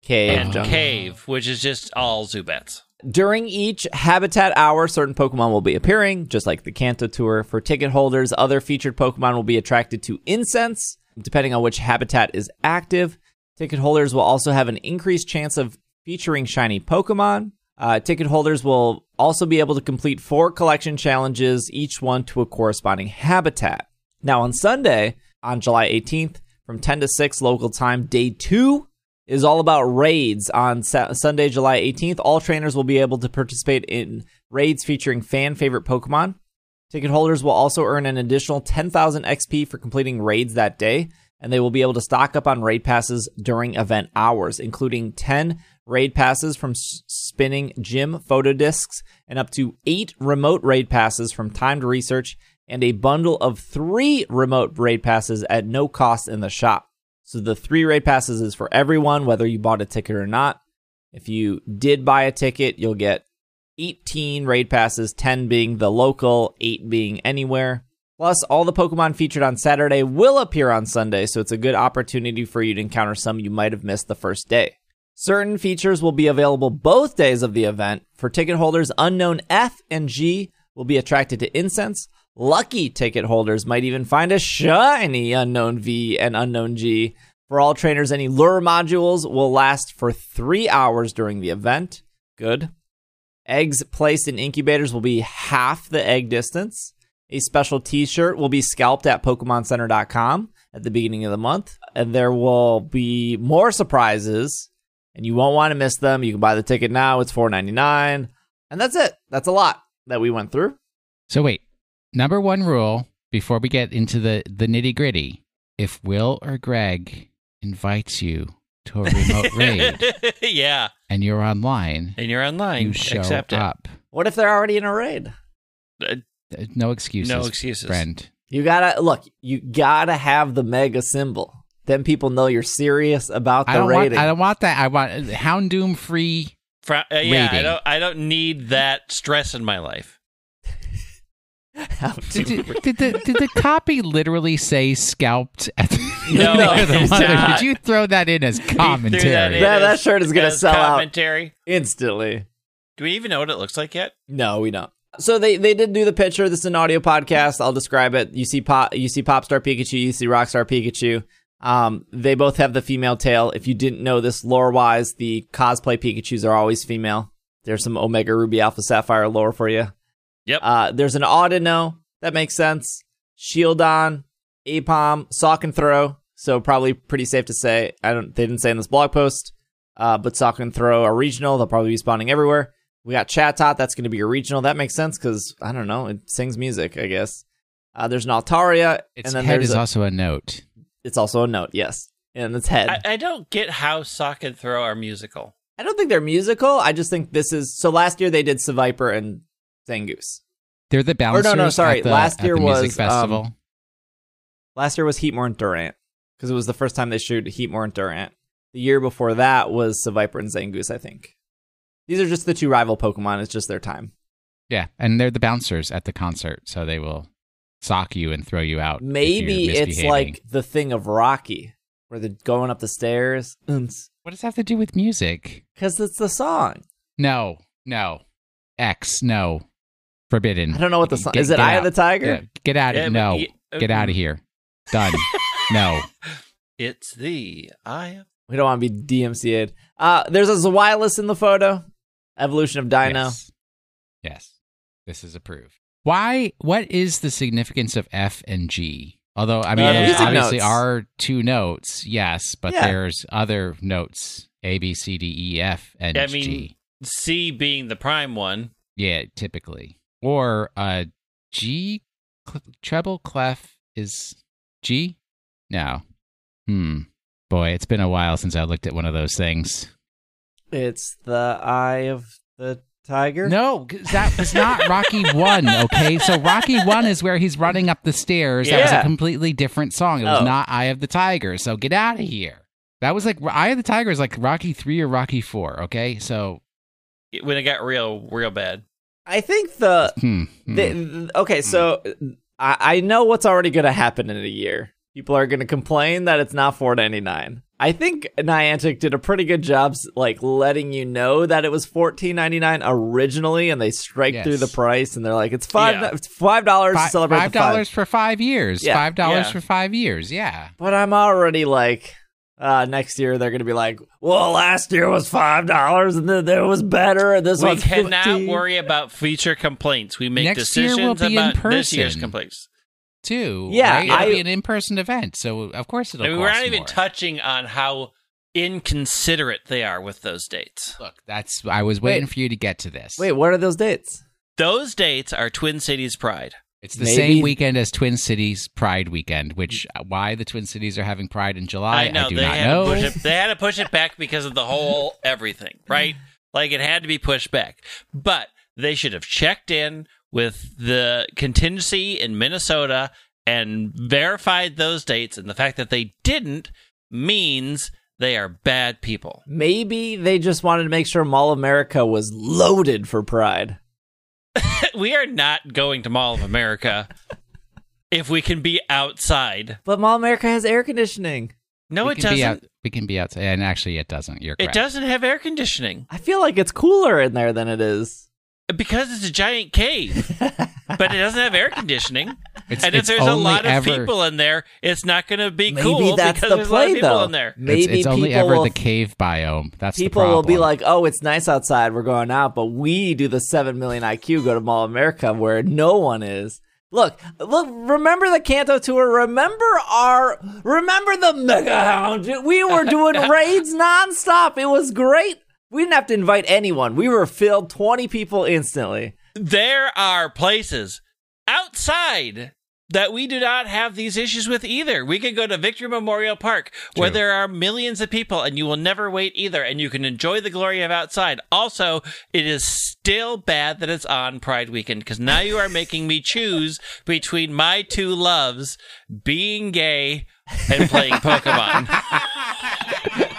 cave, and jungle. Cave, which is just all Zubats. During each habitat hour, certain Pokemon will be appearing, just like the Kanto Tour. For ticket holders, other featured Pokemon will be attracted to incense, depending on which habitat is active. Ticket holders will also have an increased chance of featuring shiny Pokemon. Uh, ticket holders will also be able to complete four collection challenges, each one to a corresponding habitat. Now, on Sunday, on July 18th, from 10 to 6 local time, day two is all about raids on Sa- Sunday, July 18th. All trainers will be able to participate in raids featuring fan favorite Pokemon. Ticket holders will also earn an additional 10,000 XP for completing raids that day, and they will be able to stock up on raid passes during event hours, including 10 raid passes from S- spinning gym photo discs and up to 8 remote raid passes from timed research and a bundle of 3 remote raid passes at no cost in the shop. So the 3 raid passes is for everyone whether you bought a ticket or not. If you did buy a ticket, you'll get 18 raid passes, 10 being the local, 8 being anywhere. Plus, all the Pokemon featured on Saturday will appear on Sunday, so it's a good opportunity for you to encounter some you might have missed the first day. Certain features will be available both days of the event. For ticket holders, Unown F and G will be attracted to incense. Lucky ticket holders might even find a shiny Unown V and Unown G. For all trainers, any lure modules will last for three hours during the event. Good. Eggs placed in incubators will be half the egg distance. A special t shirt will be scalped at PokemonCenter.com at the beginning of the month. And there will be more surprises, and you won't want to miss them. You can buy the ticket now, it's $4.99. And that's it. That's a lot that we went through. So wait, number one rule before we get into the the nitty gritty: if Will or Greg invites you to a remote raid yeah. and you're online, And you're online. you show Accept it. up. What if they're already in a raid? Uh, Uh, No excuses. No excuses. friend. You gotta look, you gotta have the mega symbol. Then people know you're serious about the I don't want. I don't want that. I want Houndoom free. Fr- uh, yeah, I don't. I don't need that stress in my life. How to- Did, did, did the, did the copy literally say scalped at the No, beginning the it's month, or not. Did you throw that in as He threw commentary? in That- that shirt is gonna as sell out. instantly. Do we even know what it looks like yet? No, we don't. So they, they did do the picture. This is an audio podcast. I'll describe it. You see pop you see Popstar Pikachu, you see Rockstar Pikachu. Um, they both have the female tail. If you didn't know this lore wise, the cosplay Pikachu's are always female. There's some Omega Ruby Alpha Sapphire lore for you. Yep. Uh, there's an Audino. That makes sense. Shield Shieldon, Apom, Sawk and Throh. So probably pretty safe to say. I don't. They didn't say in this blog post. Uh, but Sawk and Throh are regional. They'll probably be spawning everywhere. We got Chatot. That's going to be a regional. That makes sense because I don't know. It sings music, I guess. Uh, there's an Altaria, Its and then head there's is a- also a note. it's also a note. Yes, and its head. I, I don't get how Sawk and Throh are musical. I don't think they're musical. I just think this is so. Last year they did Seviper and Zangoose. They're the bouncers. no, no, sorry. At the, Last at year the music um, festival. Last year was Heatmor and Durant because it was the first time they showed Heatmor and Durant. The year before that was Seviper and Zangoose. I think these are just the two rival Pokemon. It's just their time. yeah, and they're the bouncers at the concert, so they will sock you and throw you out. Maybe it's like the thing of Rocky, where they're going up the stairs. what does that have to do with music? Because it's the song. No, no, X, no, forbidden. I don't know what the song Get- is. It get Eye of the Tiger? Yeah, get out of Yeah, no, but y- uh, get out of here. Done. no. It's the eye of We don't want to be DMCA'd. Uh, there's a Zawilus in the photo. Evolution of Dino. Yes. yes, this is approved. Why? What is the significance of F and G? Although I mean, Uh, there obviously notes. are two notes, yes, but Yeah. there's other notes: A, B, C, D, E, F, and I mean- G. C being the prime one. Yeah, typically, or uh, G cl- treble clef is G. No, hmm. Boy, it's been a while since I looked at one of those things. It's the Eye of the Tiger. No, 'cause that was not Rocky One. Okay, so Rocky One is where he's running up the stairs. That was a completely different song. It was Oh. not Eye of the Tiger. So get out of here. That was like Eye of the Tiger is like Rocky Three or Rocky Four. Okay, so When it got real, real bad. I think the, hmm, hmm. the th- okay. So I, I know what's already going to happen in a year. People are going to complain that it's not four ninety nine. I think Niantic did a pretty good job, like letting you know that it was fourteen ninety nine originally, and they strike Yes. through the price, and they're like, it's five, Yeah. it's five dollars to celebrate five. dollars for five years. Yeah. Five dollars Yeah. for five years. Yeah. But I'm already like, uh, next year they're gonna be like, well, last year was five dollars, and then it was better, and this we one's cannot 15. worry about future complaints. We make Next year decisions will be in about this year's person. complaints. Too. Yeah, right? it'll I- be an in-person event, so of course it'll. I mean, we're not even more. touching on how inconsiderate they are with those dates. Look, that's. I was waiting for you to get to this. Wait, what are those dates? Those dates are Twin Cities Pride. It's the Maybe- same weekend as Twin Cities Pride weekend, which uh, why the Twin Cities are having Pride in July, I know do they not had know. to push it. They had to push it back because of the whole everything, right? Like it had to be pushed back. But they should have checked in with the contingency in Minnesota and verified those dates. And the fact that they didn't means they are bad people. Maybe they just wanted to make sure Mall America was loaded for Pride. we are not going to Mall of America if we can be outside. But Mall of America has air conditioning. No, we it doesn't. out, we can be outside, and actually, it doesn't. You're It doesn't have air conditioning I feel like it's cooler in there than it is. because it's a giant cave, but it doesn't have air conditioning. It's, and if it's there's a only lot of ever, people in there, it's not going to be Maybe cool that's because the there's a lot of play, people though. in there. Maybe It's, it's only people ever will, the cave biome. That's people the will be like, "Oh, it's nice outside. We're going out." But we do the seven million IQ. Go to Mall America where no one is. Look, look. Remember the Kanto tour. Remember our. Remember the Mega Hound. We were doing raids nonstop. It was great. We didn't have to invite anyone. We were filled twenty people instantly. There are places outside that we do not have these issues with either. We can go to Victory Memorial Park where True. there are millions of people and you will never wait either and you can enjoy the glory of outside. Also, it is still bad that it's on Pride weekend because now you are making me choose between my two loves, being gay and playing Pokemon.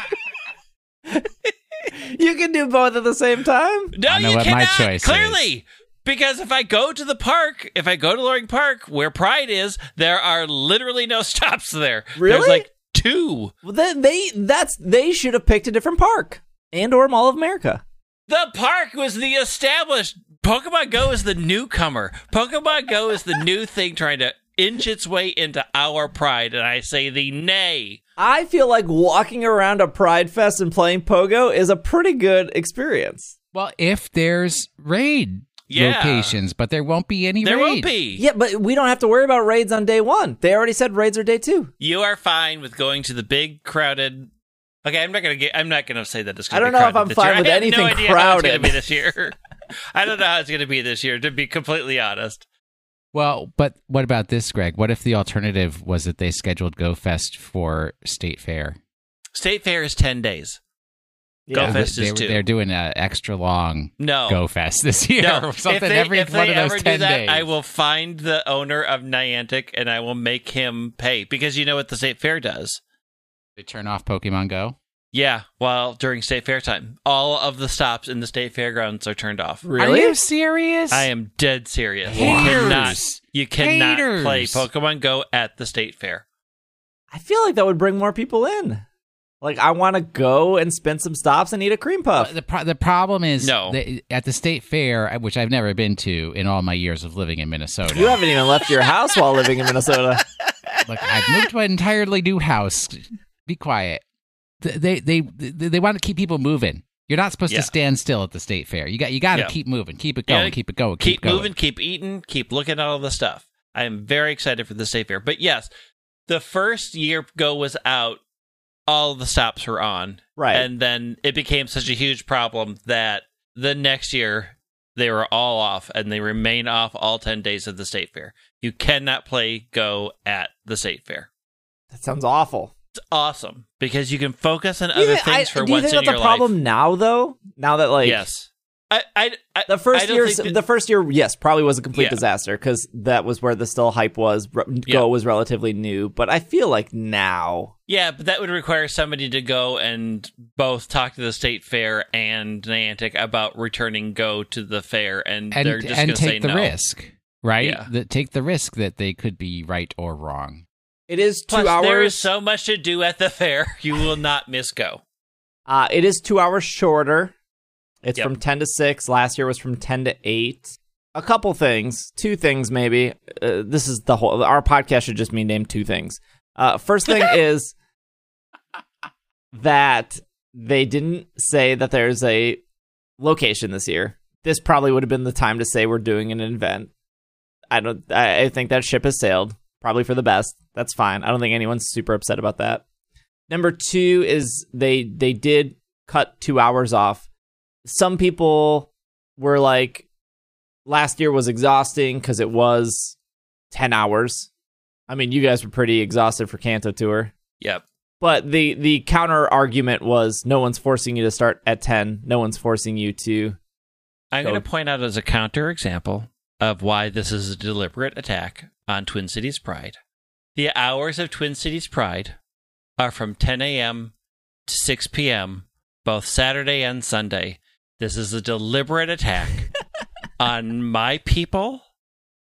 You can do both at the same time. No, I know you what my cannot. choice clearly. Because if I go to the park, if I go to Loring Park, where Pride is, there are literally no stops there. There's like two. Well, then they that's they should have picked a different park and or Mall of America. The park was the established. Pokemon Go is the newcomer. Pokemon Go is the new thing trying to inch its way into our pride, and I say the nay. I feel like walking around a Pride Fest and playing Pogo is a pretty good experience. Well, if there's raid Yeah. locations, but there won't be any There raid. won't be. Yeah, but we don't have to worry about raids on day one. They already said raids are day two. You are fine with going to the big crowded. Okay, I'm not gonna get. I'm not gonna say that it's. Gonna I don't be know if crowded I'm this fine year. with I have anything no idea how it's gonna be this year. I don't know how it's gonna be this year. To be completely honest. Well, but what about this, Greg? What if the alternative was that they scheduled GoFest for State Fair? State fair is ten days. Go Yeah. Fest they, is two. They're doing an extra long No. GoFest this year No, or something if they, every if one they of those ever 10 do that, days. I will find the owner of Niantic and I will make him pay because you know what the state fair does. They turn off Pokemon Go. Yeah, well, during state fair time, all of the stops in the state fairgrounds are turned off. Really? Are you serious? I am dead serious. Haters. You cannot, you cannot Haters. play Pokemon Go at the state fair. I feel like that would bring more people in. Like, I want to go and spend some stops and eat a cream puff. The pro- the problem is No. that at the state fair, which I've never been to in all my years of living in Minnesota. You haven't even left your house while living in Minnesota. Look, I've moved to an entirely new house. Be quiet. They they they, they want to keep people moving. You're not supposed Yeah. to stand still at the state fair. You got you got to Yeah. keep moving, keep it Yeah, going, keep it going, Keep, keep, going. moving, keep eating, keep looking at all the stuff. I am very excited for the state fair. But yes, the first year Go was out, all the stops were on. Right. And then it became such a huge problem that the next year they were all off and they remain off all 10 days of the state fair. You cannot play Go at the state fair. that sounds awful. It's awesome because you can focus on Do other think- things I- for do you once think in that's a problem life. now, though? Now that, like, yes. I, I, I, the first don't year, that- the first year, yes, probably was a complete Yeah. disaster because that was where the still hype was. Re- Go Yeah. was relatively new, but I feel like now, Yeah, but that would require somebody to go and both talk to the state fair and Niantic about returning Go to the fair, and, and they're just and going to say take the no. risk, right? Yeah. That take the risk that they could be right or wrong. it is two Plus, hours. there is so much to do at the fair, you will not miss Go. Uh, it is two hours shorter. It's Yep. from 10 to 6. Last year was from 10 to 8. A couple things, two things maybe. Uh, this is the whole, our podcast should just be named two things. Uh, first thing is that they didn't say that there's a location this year. This probably would have been the time to say we're doing an event. I don't, I, I think that ship has sailed, probably for the best. That's fine. I don't think anyone's super upset about that. Number two is they they did cut two hours off. Some people were like, last year was exhausting because it was ten hours. I mean, you guys were pretty exhausted for Kanto Tour, Yep. but the the counter argument was no one's forcing you to start at ten. No one's forcing you to. I'm Go. going to point out as a counter example of why this is a deliberate attack on Twin Cities Pride. The hours of Twin Cities Pride are from 10 a.m. to 6 p.m., both Saturday and Sunday. This is a deliberate attack on my people,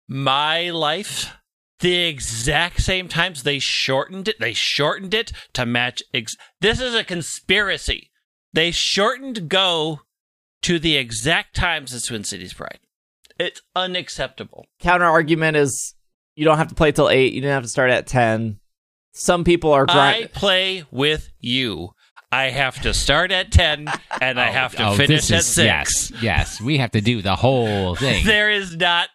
my life. The exact same times they shortened it. They shortened it to match. Ex- this is a conspiracy. They shortened go to the exact times as Twin Cities Pride. It's unacceptable. Counter argument is you don't have to play till eight. You didn't have to start at ten. Some people are I play with you. I have to start at 10 and I have to Oh, finish this at is- 6. Yes, yes, we have to do the whole thing. There is not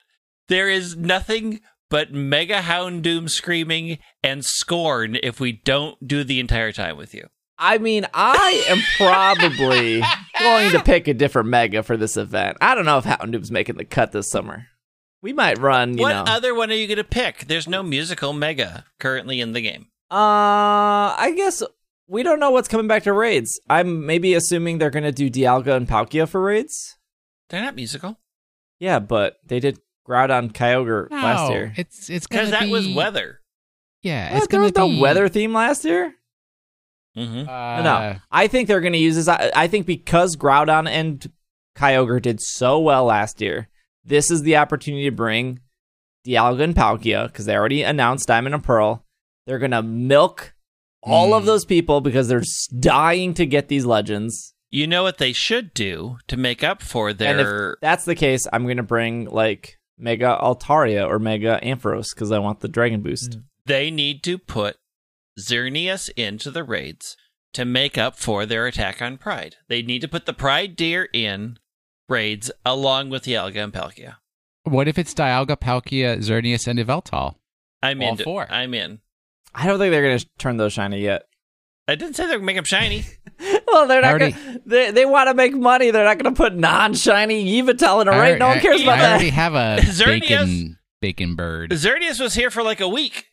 there is nothing but mega Houndoom screaming and scorn if we don't do the entire time with you. I mean, I am probably going to pick a different mega for this event. I don't know if Houndoom's making the cut this summer. We might run, you what know. other one are you going to pick? There's no musical mega currently in the game. uh, I guess we don't know what's coming back to raids. I'm maybe assuming they're going to do Dialga and Palkia for raids. They're not musical Yeah, but they did Groudon Kyogre last year. It's it's because gonna that was weather. Yeah, What, it's there gonna was no weather theme last year. Mhm. Uh, no, I think they're going to use this. I, I think because Groudon and Kyogre did so well last year, this is the opportunity to bring Dialga and Palkia because they already announced Diamond and Pearl. They're going to milk all of Mm. those people because they're dying to get these legends. You know what they should do to make up for And their if that's the case, I'm going to bring like Mega Altaria or Mega Ampharos because I want the Dragon Boost. They need to put Xerneas into the raids to make up for their attack on Pride. They need to put the Pride deer in raids along with Dialga and Palkia. What if it's Dialga, Palkia, Xerneas, and Yveltal? I'm All in. four. I'm in. I don't think they're gonna turn those shiny yet. I didn't say they're gonna make them shiny. well, they're not. already- gonna, they they want to make money. They're not going to put non-shiny Yveltal in a I raid. No one cares I, about I that. already have a Xerneas- bacon bacon bird. Xerneas was here for like a week.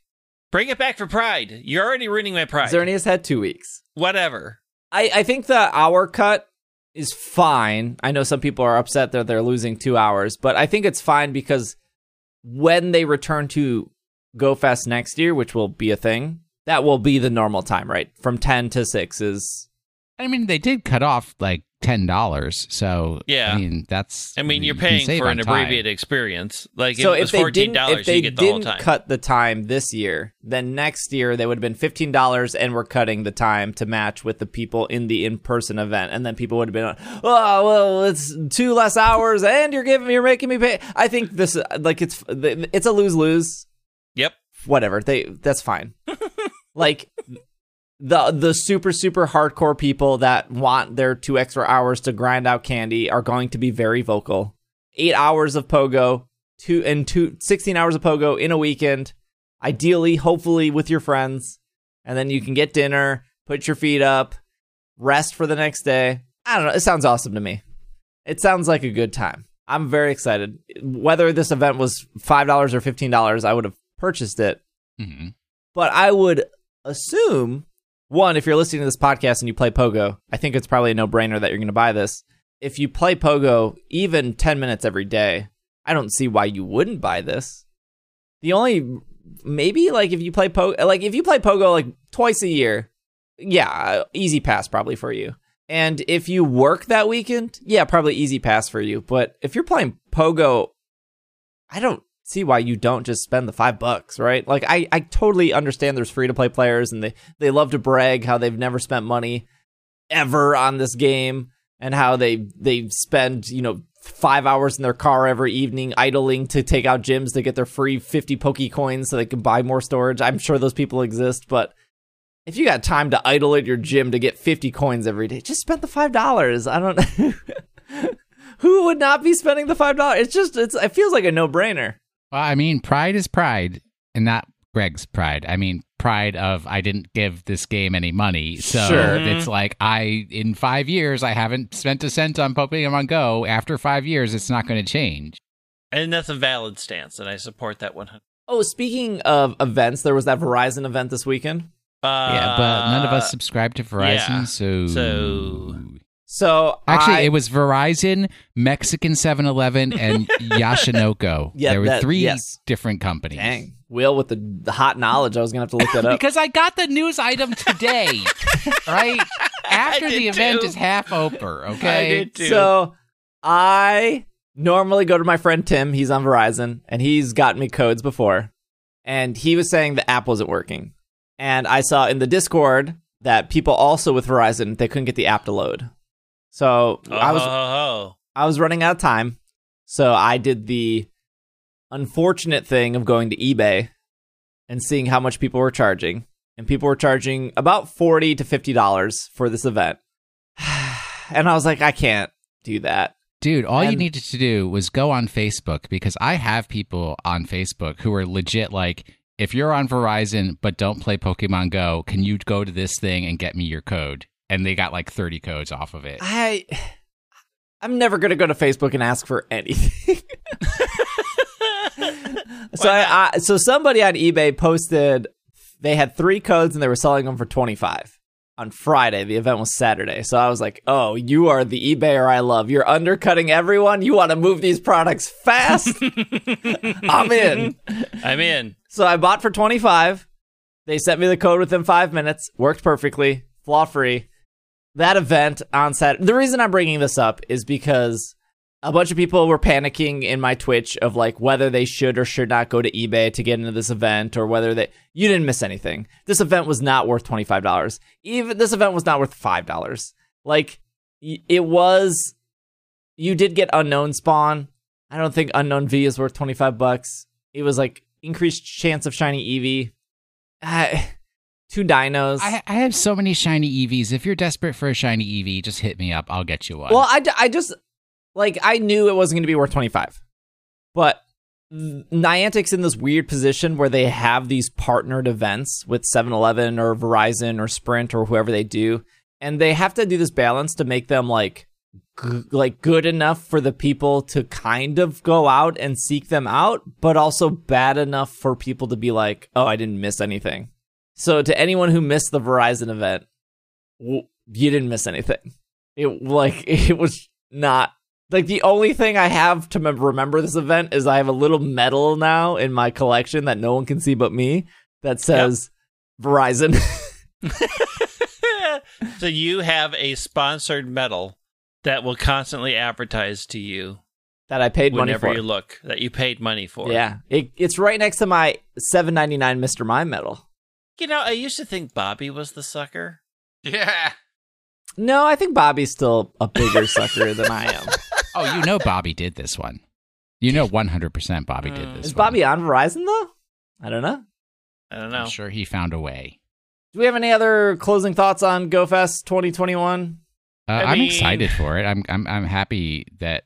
Bring it back for Pride. You're already ruining my Pride. Xerneas had two weeks. Whatever. I, I think the hour cut is fine. I know some people are upset that they're losing two hours, but I think it's fine because when they return to Go Fest next year, which will be a thing, that will be the normal time, right? From 10 to 6 is. I mean, they did cut off like ten dollars, so Yeah. I mean, that's. I mean, you're you can paying save for on an time. abbreviated experience. Like so if it if was they fourteen didn't, if they you get the didn't time. cut the time this year, then next year they would have been fifteen dollars, and we're cutting the time to match with the people in the in-person event, and then people would have been, oh well, it's two less hours, and you're giving, you're making me pay. I think this, like, it's it's a lose lose. Whatever they, that's fine. like the the super super hardcore people that want their two extra hours to grind out candy are going to be very vocal. Eight hours of pogo, two and two 16 hours of pogo in a weekend, ideally, hopefully with your friends, and then you can get dinner, put your feet up, rest for the next day. I don't know. It sounds awesome to me. It sounds like a good time. I'm very excited. Whether this event was five dollars or fifteen dollars, I would have purchased it Mhm. but I would assume one, if you're listening to this podcast and you play Pogo, I think it's probably a no brainer that you're going to buy this. If you play Pogo even 10 minutes every day, I don't see why you wouldn't buy this. The only, maybe like if you play Pogo, like if you play Pogo like twice a year, yeah, easy pass probably for you. And if you work that weekend, yeah, probably easy pass for you. But if you're playing Pogo, I don't see why you don't just spend the five bucks, right? Like I, I totally understand there's free to play players and they, they love to brag how they've never spent money ever on this game and how they they spend, you know, five hours in their car every evening idling to take out gyms to get their free 50 Poke coins so they can buy more storage. I'm sure those people exist, but if you got time to idle at your gym to get 50 coins every day, just spend the $5. I don't Who would not be spending the $5? It's just it's it feels like a no-brainer. Well, I mean, pride is pride, and not Greg's pride. I mean, pride of I didn't give this game any money. So Sure. it's like I in five years I haven't spent a cent on Pokemon Go. After five years, it's not going to change. and that's a valid stance, and I support that one hundred. Oh, speaking of events, there was that Verizon event this weekend. yeah, but none of us Uh, subscribe to Verizon, yeah. so So- So Actually, I- it was Verizon, Mexican 7-Eleven, and Yoshinoya. Yeah, there were that- three yes. different companies. dang Will with the, the hot knowledge. I was gonna have to look that up. Because I got the news item today, right? After the event too. is half over, I okay? did too. So I normally go to my friend Tim. He's on Verizon, and he's gotten me codes before. And he was saying the app wasn't working. And I saw in the Discord that people also with Verizon they couldn't get the app to load. So oh, I was ho, ho, ho. I was running out of time, so I did the unfortunate thing of going to eBay and seeing how much people were charging. And people were charging about forty to fifty dollars for this event. And I was like, I can't do that. Dude, all you needed to do was go on Facebook because I have people on Facebook who are legit like, if you're on Verizon but don't play Pokemon Go, can you go to this thing and get me your code? And they got like 30 codes off of it. I I'm never gonna go to Facebook and ask for anything. so I, I so somebody on eBay posted they had three codes and they were selling them for 25 on Friday. The event was Saturday. So I was like, "Oh, you are the eBayer I love. You're undercutting everyone. You want to move these products fast? I'm in." I'm in. So I bought for 25. They sent me the code within 5 minutes. Worked perfectly. Flaw free. That event on Saturday. The reason I'm bringing this up is because a bunch of people were panicking in my Twitch of like whether they should or should not go to eBay to get into this event or whether they you didn't miss anything. This event was not worth $25. Even this event was not worth $5. Like it was you did get Unown spawn. I don't think Unown V is worth 25 bucks. It was like increased chance of shiny Eevee. Uh, two dinos. I, I have so many shiny Eevees. If you're desperate for a shiny Eevee, just hit me up. I'll get you one. well, I, d- I just like I knew it wasn't going to be worth 25. But Niantic's in this weird position where they have these partnered events with 7-Eleven or Verizon or Sprint or whoever they do, and they have to do this balance to make them like g- like good enough for the people to kind of go out and seek them out, but also bad enough for people to be like, "Oh, I didn't miss anything." So to anyone who missed the Verizon event, you didn't miss anything. It like it was not like the only thing I have to remember this event is I have a little medal now in my collection that no one can see but me that says Verizon. so you have a sponsored medal that will constantly advertise to you that I paid money whenever for. you look that you paid money for. Yeah, it, it's right next to my seven ninety nine Mister Mime medal. You know, I used to think Bobby was the sucker. yeah. No, I think Bobby's still a bigger sucker than I am. Oh, you know Bobby did this one. You know 100% Bobby did Mm. this Is one. Bobby on Verizon though? I don't know. I don't know. I'm sure he found a way. Do we have any other closing thoughts on GoFest 2021? Uh, I I'm mean- excited for it. I'm I'm I'm happy that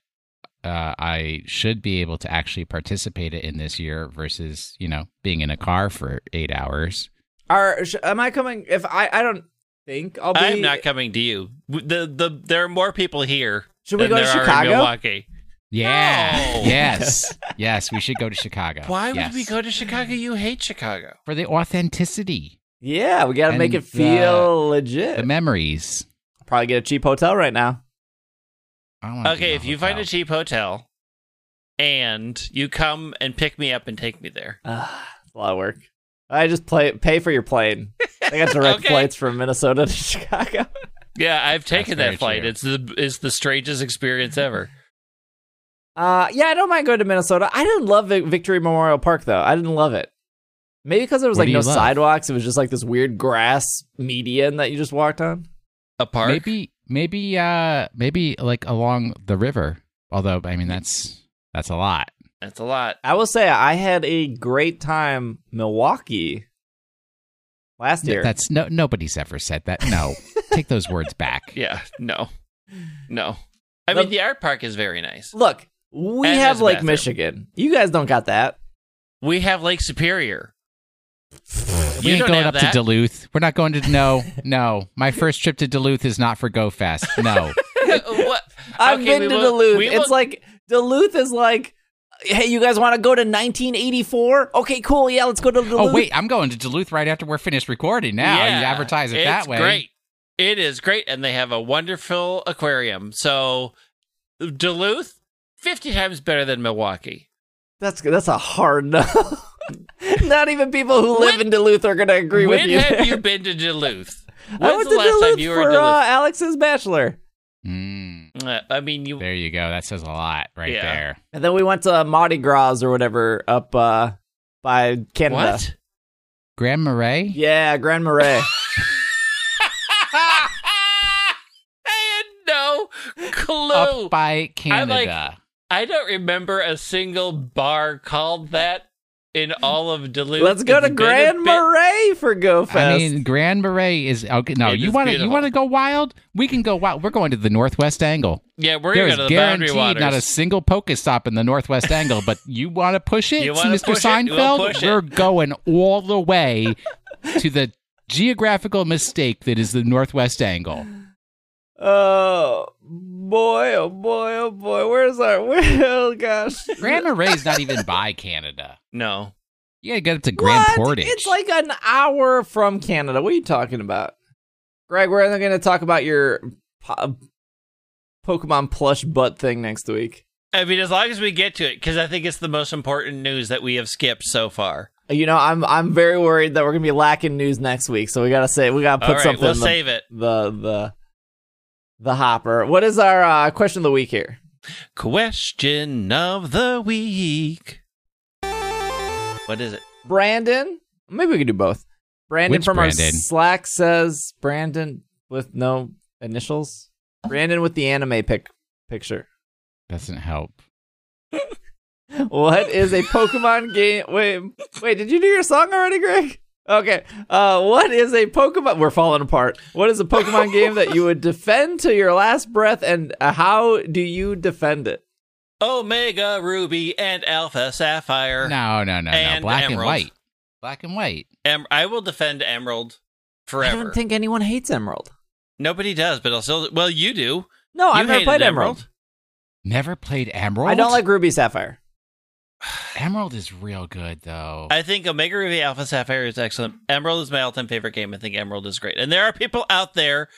uh, I should be able to actually participate in this year versus you know being in a car for eight hours. Are sh- am I coming? If I I don't think I'll be. I'm not coming to you. The the there are more people here. Should we than go to there are Chicago? Milwaukee. Yeah. No. Yes. yes. We should go to Chicago. Why Yes. would we go to Chicago? You hate Chicago. for the authenticity, Yeah, we got to make it feel uh, legit. the memories. Probably get a cheap hotel right now. I don't Okay, if the you find a cheap hotel and you come and pick me up and take me there. Ah, it's a lot of work. I just play pay for your plane. I got direct Okay. flights from Minnesota to Chicago. Yeah, I've taken that flight. true. It's the it's the strangest experience ever. Uh, yeah, I don't mind going to Minnesota. I didn't love Victory Memorial Park though. I didn't love it. Maybe because there was What like no love? sidewalks. It was just like this weird grass median that you just walked on. A park. Maybe maybe uh maybe like along the river. Although I mean that's that's a lot. That's a lot. I will say I had a great time Milwaukee last year. That's no nobody's ever said that. No. Take those words back. Yeah. No. No. I The- mean, the art park is very nice. Look, we And have has a Lake. Michigan. You guys don't got that. We have Lake Superior. We You ain't don't going up that. to Duluth. We're not going to no, no. My first trip to Duluth is not for Go Fest. No. what? I've Okay, been to will- Duluth. we it's will- like Duluth is like, hey, you guys want to go to 1984? Okay, cool. Yeah, let's go to Duluth. Oh wait, I'm going to Duluth right after we're finished recording now. Yeah, you advertise it that way. Great. It is great, and they have a wonderful aquarium. So Duluth, fifty times better than Milwaukee. that's that's a hard no. Not even people who live When- in Duluth are going to agree with you. When have there. you been to Duluth? I When's went the to last Duluth time you were in for Duluth? uh, Alex's bachelor, Mm, I mean, you. there you go. That says a lot right Yeah. there. and then we went to Mardi Gras or whatever up uh, by Canada. What? uh, Grand Marais? Yeah, Grand Marais. I had no clue. Up by Canada. I don't remember a single bar called that in all of Duluth. Let's go to Grand Marais for Go Fest. I mean, Grand Marais is okay. No, It you want to you want to go wild? We can go wild. We're going to the Northwest Angle. Yeah, we're going to go to the Boundary guaranteed Waters. not a single Pokestop in the Northwest Angle, but you want to push it, You Mr. push it? We'll Seinfeld? push it. We're going all the way to the geographical mistake that is the Northwest Angle. oh boy, oh boy, oh boy. Where's our? Where, oh gosh. Grand Marais is not even by Canada. No. You gotta get up to Grand What? Portage. It's like an hour from Canada. What are you talking about, Greg? We're going to talk about your po- Pokemon plush butt thing next week. I mean, as long as we get to it, because I think it's the most important news that we have skipped so far. You know, I'm I'm very worried that we're gonna be lacking news next week, so we gotta say we gotta put All right, something we'll in the, save it. the the the hopper. What is our uh, question of the week here? Question of the week. What is it? Brandon, maybe we could do both. Brandon Which from our Brandon? Slack says Brandon with no initials. Brandon with the anime pic picture. Doesn't help. What is a Pokemon game? Wait, wait, did you do your song already, Greg? Okay. Uh, what is a Pokemon? We're falling apart. What is a Pokemon game that you would defend to your last breath, and uh, how do you defend it? Omega Ruby and Alpha Sapphire. No, no, no, no. And Black and white. Black and white. Em- I will defend Emerald forever. I don't think anyone hates Emerald. Nobody does, but I'll still. Well, you do. No, you I've never hated played Emerald. Never played Emerald. I don't like Ruby Sapphire. Emerald is real good though. I think Omega Ruby Alpha Sapphire is excellent. Emerald is my all-time favorite game. I think Emerald is great. And there are people out there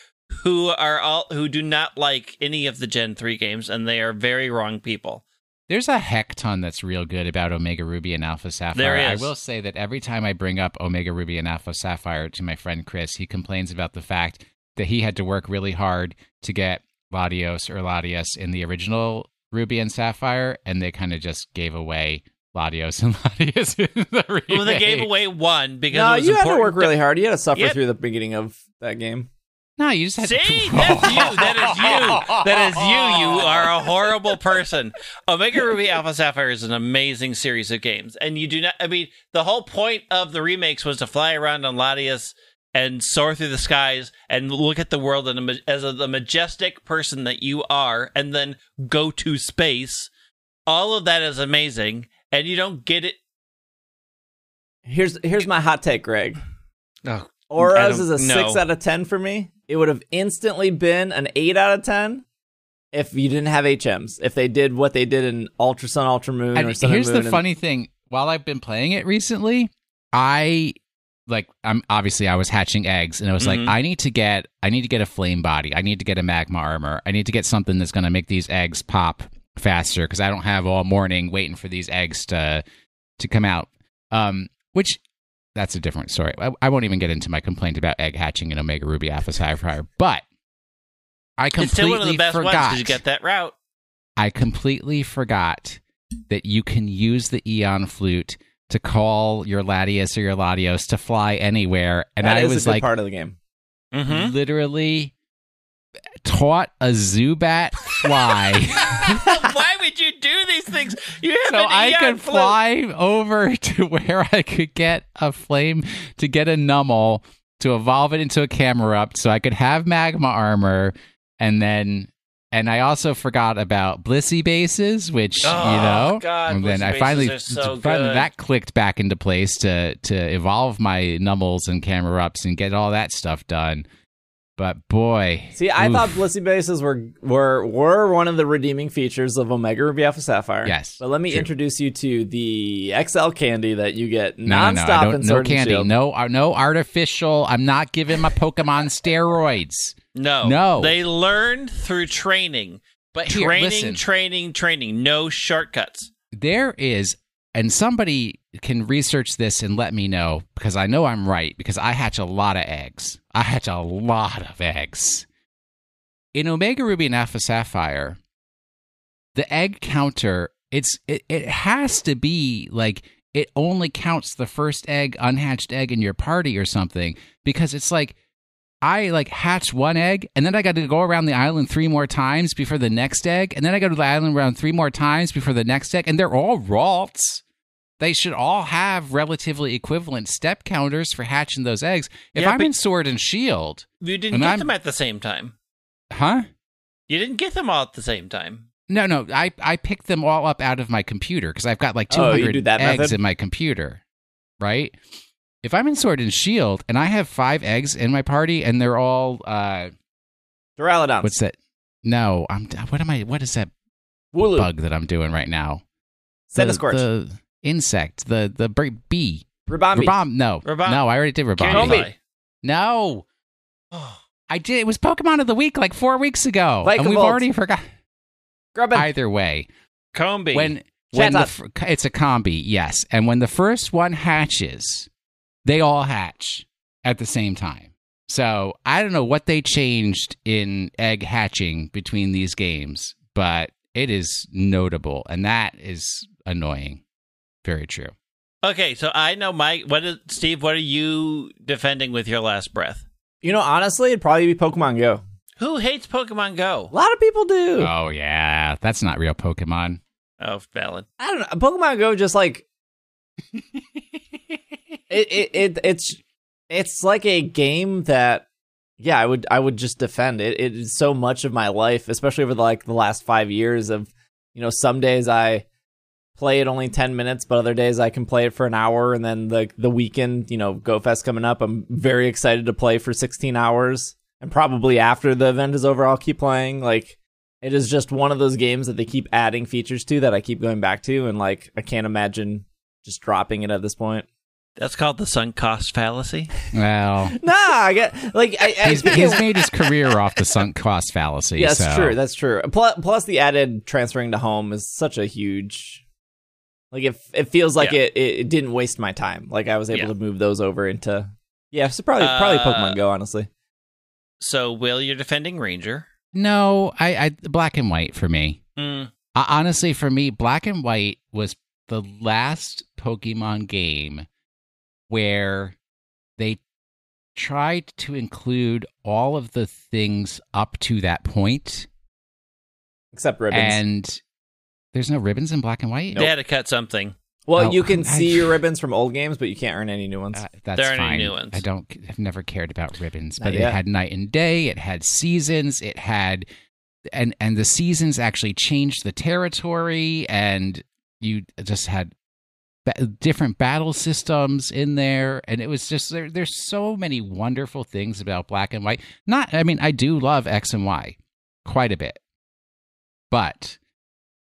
who are all who do not like any of the Gen 3 games and they are very wrong people. There's a heck ton that's real good about Omega Ruby and Alpha Sapphire. There is. I will say that every time I bring up Omega Ruby and Alpha Sapphire to my friend Chris, he complains about the fact that he had to work really hard to get Latios or Latias in the original Ruby and Sapphire, and they kind of just gave away Latios and Latias in the remake. Well, they gave away one because No, it was you had to work really hard. You had to suffer Yep. through the beginning of that game. No, you just had See, to. that's you. That is you. That is you. You are a horrible person. Omega Ruby Alpha Sapphire is an amazing series of games, and you do not. I mean, the whole point of the remakes was to fly around on Latias and soar through the skies and look at the world in a, ma- as a, the majestic person that you are, and then go to space. All of that is amazing, and you don't get it. Here's here's my hot take, Greg. Oh, I ORAS is a know. six out of ten for me. It would have instantly been an eight out of ten if you didn't have HMs. If they did what they did in Ultra Sun, Ultra Moon, And or Sun here's and the Moon and- funny thing: while I've been playing it recently, I like I'm obviously I was hatching eggs, and I was Mhm. like, I need to get I need to get a flame body, I need to get a magma armor, I need to get something that's going to make these eggs pop faster because I don't have all morning waiting for these eggs to to come out. Um, which that's a different story. I, I won't even get into my complaint about egg hatching in Omega Ruby Alpha Sapphire, but I it's completely still one of the best ones forgot. because you get that route. I completely forgot that you can use the Eon flute to call your Latias or your Latios to fly anywhere. And That I is was a good like, part of the game. Mm-hmm. literally taught a Zubat fly. You do these things? You have so I could fly over to where I could get a flame to get a Numel to evolve it into a Camerupt, so I could have magma armor and then and I also forgot about Blissey bases, which you Oh, know, God, and then Blissey I finally, so finally that clicked back into place to to evolve my Numels and Camerupts and get all that stuff done. But boy, See, I oof. thought Blissey bases were were were one of the redeeming features of Omega Ruby Alpha Sapphire. Yes, But let me true. introduce you to the XL candy that you get No, nonstop no, no, I in don't, no candy, Shield. no, uh, no artificial. I'm not giving my Pokemon steroids. No, No. They learn through training, But here, training, listen, training, training. No shortcuts. there is, and somebody can research this and let me know because I know I'm right because I hatch a lot of eggs. I hatch a lot of eggs. In Omega Ruby and Alpha Sapphire, the egg counter it's it, it has to be like it only counts the first egg unhatched egg in your party or something because it's like I like hatch one egg and then I got to go around the island three more times before the next egg and then I go to the island around three more times before the next egg and they're all Ralts. They should all have relatively equivalent step counters for hatching those eggs. If Yeah, I'm in Sword and Shield, You didn't get I'm- them at the same time. huh? You didn't get them all at the same time. No, no, I I picked them all up out of my computer because I've got like Oh, 200 do that eggs method? in my computer, right? If I'm in Sword and Shield and I have five eggs in my party and they're all uh, Duraludons. what's that? No, I'm. What am I? What is that Wooloo. bug that I'm doing right now? The, Centiskorch. the insect, the the bee. Ribombee. Rabom, no, Rabom- no, I already did Candy Rabombi. Combee. No, I did. It was Pokemon of the week like four weeks ago, and we've already forgot. Grubbin. Either way, Combee. when when the, it's a Combee, yes, and when the first one hatches, they all hatch at the same time. So I don't know what they changed in egg hatching between these games, but it is notable, and that is annoying. Very true. okay, so I know Mike. what is Steve. What are you defending with your last breath? You know, honestly, it'd probably be Pokemon Go. Who hates Pokemon Go? A lot of people do. Oh yeah, that's not real Pokemon. Oh, valid. I don't know. Pokemon Go just like it, it, it it's it's like a game that yeah i would i would just defend it. It is so much of my life especially over the, like the last five years of you know some days i play it only 10 minutes but other days i can play it for an hour and then the the weekend you know gofest coming up i'm very excited to play for 16 hours. And probably after the event is over i'll keep playing. Like it is just one of those games that they keep adding features to that i keep going back to and like i can't imagine just dropping it at this point That's called the sunk cost fallacy. Well, Nah, I get like I, I he's, he's made his career off the sunk cost fallacy. Yeah, that's so- true. That's true. Plus, plus the added transferring to home is such a huge. Like it, it feels like Yeah. it, it, it didn't waste my time. Like I was able Yeah. to move those over into. Yeah, so probably probably Uh, Pokemon Go. Honestly, So, Will, you're defending Ranger. No, I, I black and white for me. Mm, Uh, honestly, for me, black and white was the last Pokemon game where they tried to include all of the things up to that point, except ribbons. and there's no ribbons in black and white. They had to cut something. well, Oh, you can I- see your ribbons from old games, but you can't earn any new ones. Uh, that's There aren't any new ones. I don't. I've never cared about ribbons, Not but it had night and day. It had seasons. It had, and and the seasons actually changed the territory, and you just had ba- different battle systems in there, and it was just there. There's so many wonderful things about black and white. Not, I mean, I do love X and Y quite a bit, but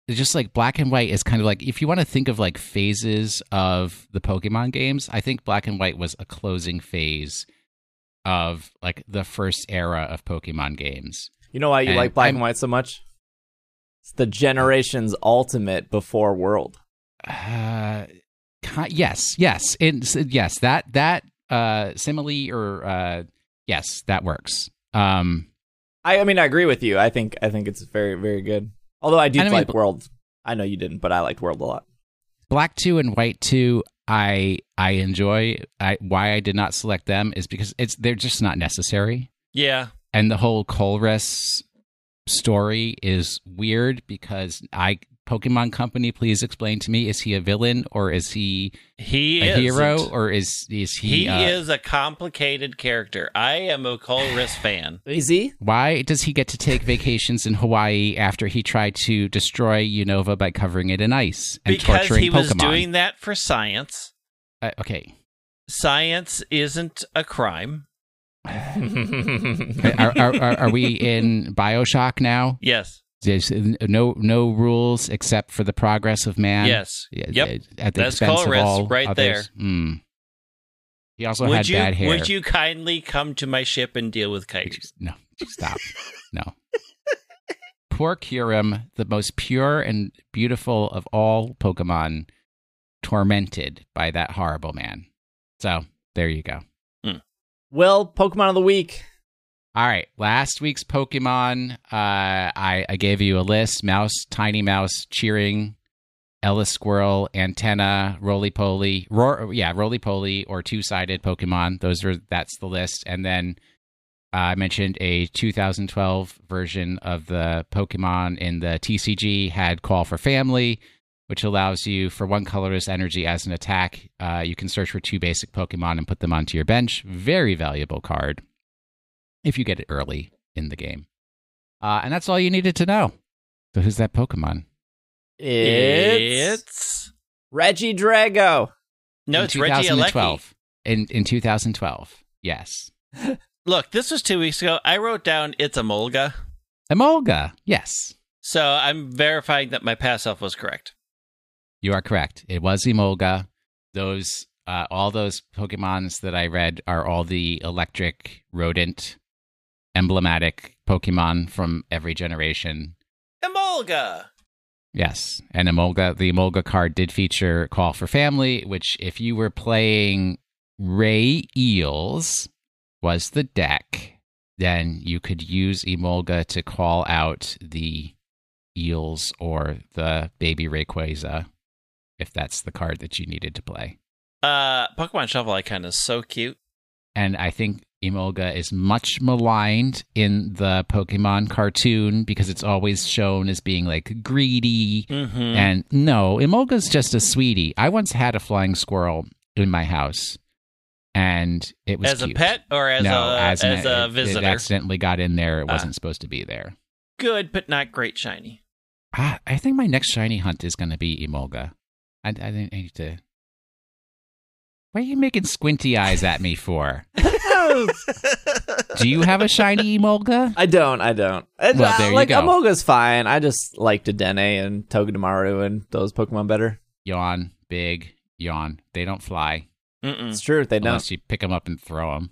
it's just like black and white is kind of like if you want to think of like phases of the Pokemon games, I think black and white was a closing phase of like the first era of Pokemon games. you know why you and like black I'm- and white so much? It's the generation's ultimate before world. Uh, yes, yes, it, yes. That that uh simile or uh yes, that works. Um, I, I mean, I agree with you. I think I think it's very very good. Although I do I like bl- World. I know you didn't, but I liked World a lot. black two and white two. I I enjoy. I why I did not select them is because it's they're just not necessary. Yeah. and the whole Colress story is weird because I Pokemon Company, please explain to me: is he a villain or is he He a is hero or is is he? He uh, is a complicated character. I am a Colress fan. Is he? Why does he get to take vacations in Hawaii after he tried to destroy Unova by covering it in ice and because torturing he was doing that for science. Uh, okay, Science isn't a crime. are, are, are, are we in Bioshock now? Yes. There's no no rules except for the progress of man. yes. Yep. At the That's expense of all right others. Mm. He also would had you bad hair. would you kindly come to my ship and deal with kites? No, stop. no. Poor Kyurem, the most pure and beautiful of all Pokemon, tormented by that horrible man. So there you go. well, Pokemon of the week. All right, last week's Pokemon, uh, I, I gave you a list: Mouse, Tiny Mouse, Cheering, EleSquirrel, Antenna, Roly Poly, Roar, yeah, Roly Poly, or two-sided Pokemon. Those are that's the list, and then uh, I mentioned a 2012 version of the Pokemon in the TCG had Call for Family, which allows you for one colorless energy as an attack. Uh, you can search for two basic Pokemon and put them onto your bench. Very valuable card if you get it early in the game. Uh, and that's all you needed to know. So who's that Pokemon? It's, It's Regidrago. no, in it's Regieleki. In in 2012. Yes. Look, this was two weeks ago. I wrote down it's a Molga, Emolga. Yes. so I'm verifying that my past self was correct. You are correct. It was Emolga. Those uh, all those Pokemons that I read are all the electric rodent emblematic Pokemon from every generation. Emolga. Yes, and Emolga, the Emolga card did feature Call for Family, which, if you were playing Ray Eels, was the deck, then you could use Emolga to call out the Eels or the Baby Rayquaza, if that's the card that you needed to play. Uh, Pokemon Shuffle Icon is so cute. And I think Emolga is much maligned in the Pokemon cartoon because it's always shown as being like greedy. Mm-hmm. And no, Emolga's just a sweetie. I once had a flying squirrel in my house, and it was as a pet or as no, a as, as, an, a it- visitor. It accidentally got in there. It Ah. wasn't supposed to be there. Good, but not great shiny. Ah, I think my next shiny hunt is going to be Emolga. I, I, didn't- I need to. What are you making squinty eyes at me for? Do you have a shiny Emolga? I don't. I don't. And, Well, uh, there you like go. Amoga's fine. I just like Dedenne and Togedemaru and those Pokemon better. Yawn, big, yawn. They don't fly Mm-mm. It's true. They don't. unless you pick them up and throw them.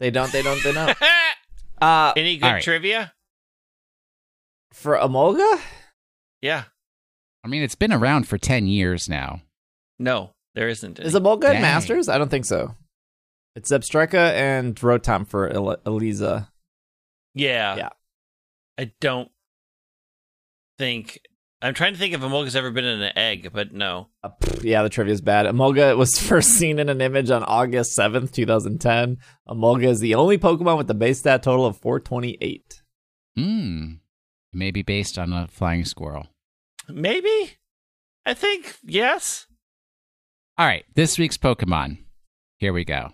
They don't. They don't. They don't. Uh, Any good All right. trivia? for Amolga, Yeah. I mean, it's been around for 10 years now. No, there isn't. Any. is Amolga in Dang. Masters? I don't think so. It's Zebstrika and Rotom for El- Elesa. yeah. Yeah. I don't think. I'm trying to think if Amolga's ever been in an egg, but no. Uh, pff, yeah, the trivia's bad. Amolga was first seen in an image on August 7th, 2010. Amolga is the only Pokemon with the base stat total of 428. Hmm. Maybe based on a flying squirrel. Maybe. I think yes. All right, this week's Pokemon. Here we go.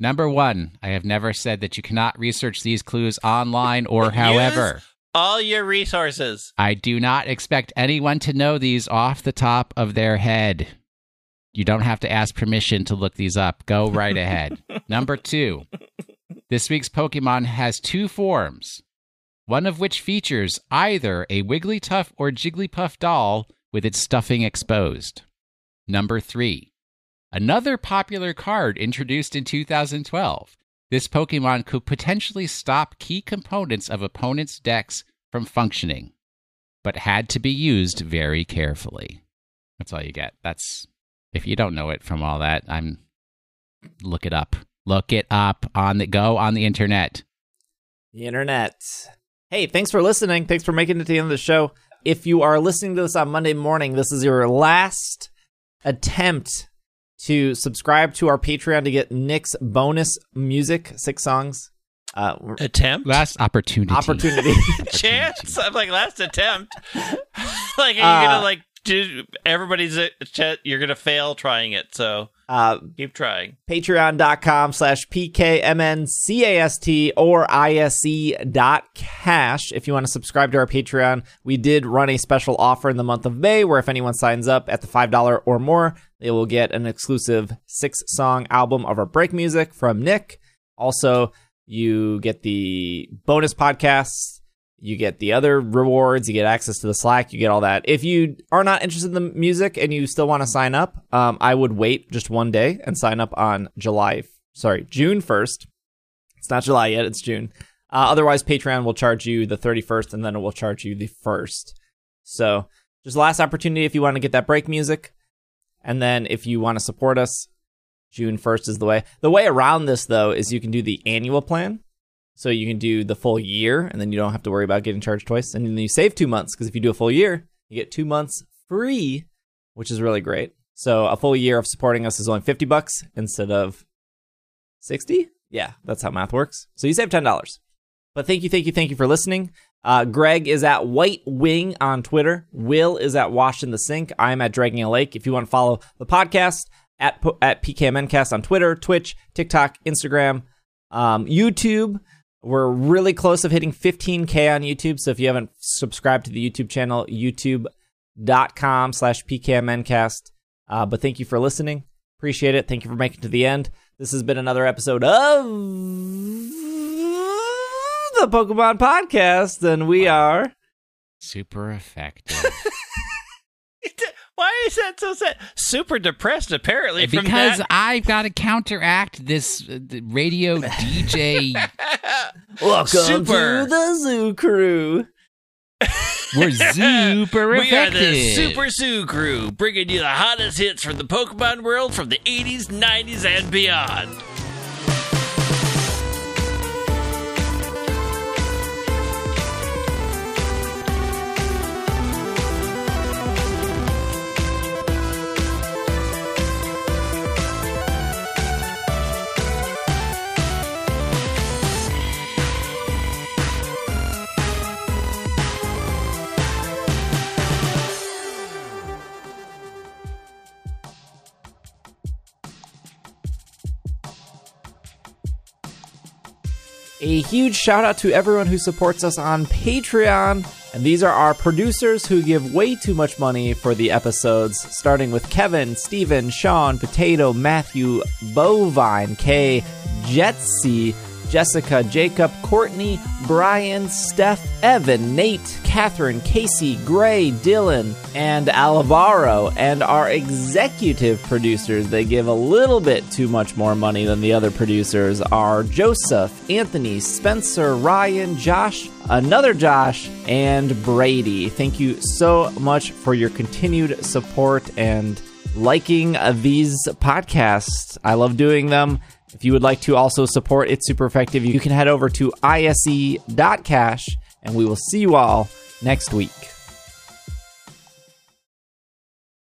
Number one, I have never said that you cannot research these clues online or Use- however. All your resources. I do not expect anyone to know these off the top of their head. You don't have to ask permission to look these up. Go right ahead. Number two, this week's Pokemon has two forms, one of which features either a Wigglytuff or Jigglypuff doll with its stuffing exposed. Number three, another popular card introduced in 2012. This Pokemon could potentially stop key components of opponents' decks from functioning, but had to be used very carefully. That's all you get. That's if you don't know it from all that, I'm look it up. Look it up on the go on the internet. The internet. Hey, thanks for listening. Thanks for making it to the end of the show. If you are listening to this on Monday morning, this is your last attempt to subscribe to our Patreon to get Nick's bonus music, six songs. Uh, Attempt. Last opportunity. opportunity. Chance. I'm like last attempt. like are you Uh, gonna like do everybody's a chat? You're gonna fail trying it. So uh, keep trying. patreon.com slash pkmncast or ise dot cash if you want to subscribe to our patreon we did run a special offer in the month of may where if anyone signs up at the $5 or more they will get an exclusive six song album of our break music from nick also you get the bonus podcasts you get the other rewards you get access to the slack you get all that. If you are not interested in the music and you still want to sign up um, i would wait just one day and sign up on july sorry june 1st it's not july yet it's june. Uh, otherwise patreon will charge you the 31st and then it will charge you the 1st so just last opportunity if you want to get that break music. And then if you want to support us june 1st is the way. The way around this though is you can do the annual plan so you can do the full year, and then you don't have to worry about getting charged twice. And then you save two months because if you do a full year, you get two months free, which is really great. So a full year of supporting us is only fifty bucks instead of sixty. Yeah, that's how math works. So you save ten dollars. But thank you, thank you, thank you for listening. Uh, Greg is at White Wing on Twitter. Will is at Wash in the Sink. I'm at Dragging a Lake. If you want to follow the podcast, at at PKMNcast on Twitter, Twitch, TikTok, Instagram, um, YouTube. We're really close of hitting 15k on YouTube. So if you haven't subscribed to the YouTube channel, youtube.com slash PKMNcast. Uh, but thank you for listening. Appreciate it. Thank you for making it to the end. This has been another episode of the Pokemon Podcast, and we are Super effective. Why is that so sad? Super depressed, apparently. From because that. I've got to counteract this uh, radio DJ. welcome Super. to the Zoo Crew. We're super we are the Super Zoo Crew, bringing you the hottest hits from the Pokemon world from the 80s, 90s, and beyond. A huge shout out to everyone who supports us on Patreon. And these are our producers who give way too much money for the episodes, starting with Kevin, Steven, Sean, Potato, Matthew, Bovine, Kay, Jetsy, Jessica, Jacob, Courtney, Brian, Steph, Evan, Nate, Catherine, Casey, Gray, Dylan, and Alvaro. And our executive producers, they give a little bit too much more money than the other producers, are Joseph, Anthony, Spencer, Ryan, Josh, another Josh, and Brady. Thank you so much for your continued support and liking these podcasts. I love doing them. If you would like to also support It's Super Effective, you can head over to ise.cash, and we will see you all next week.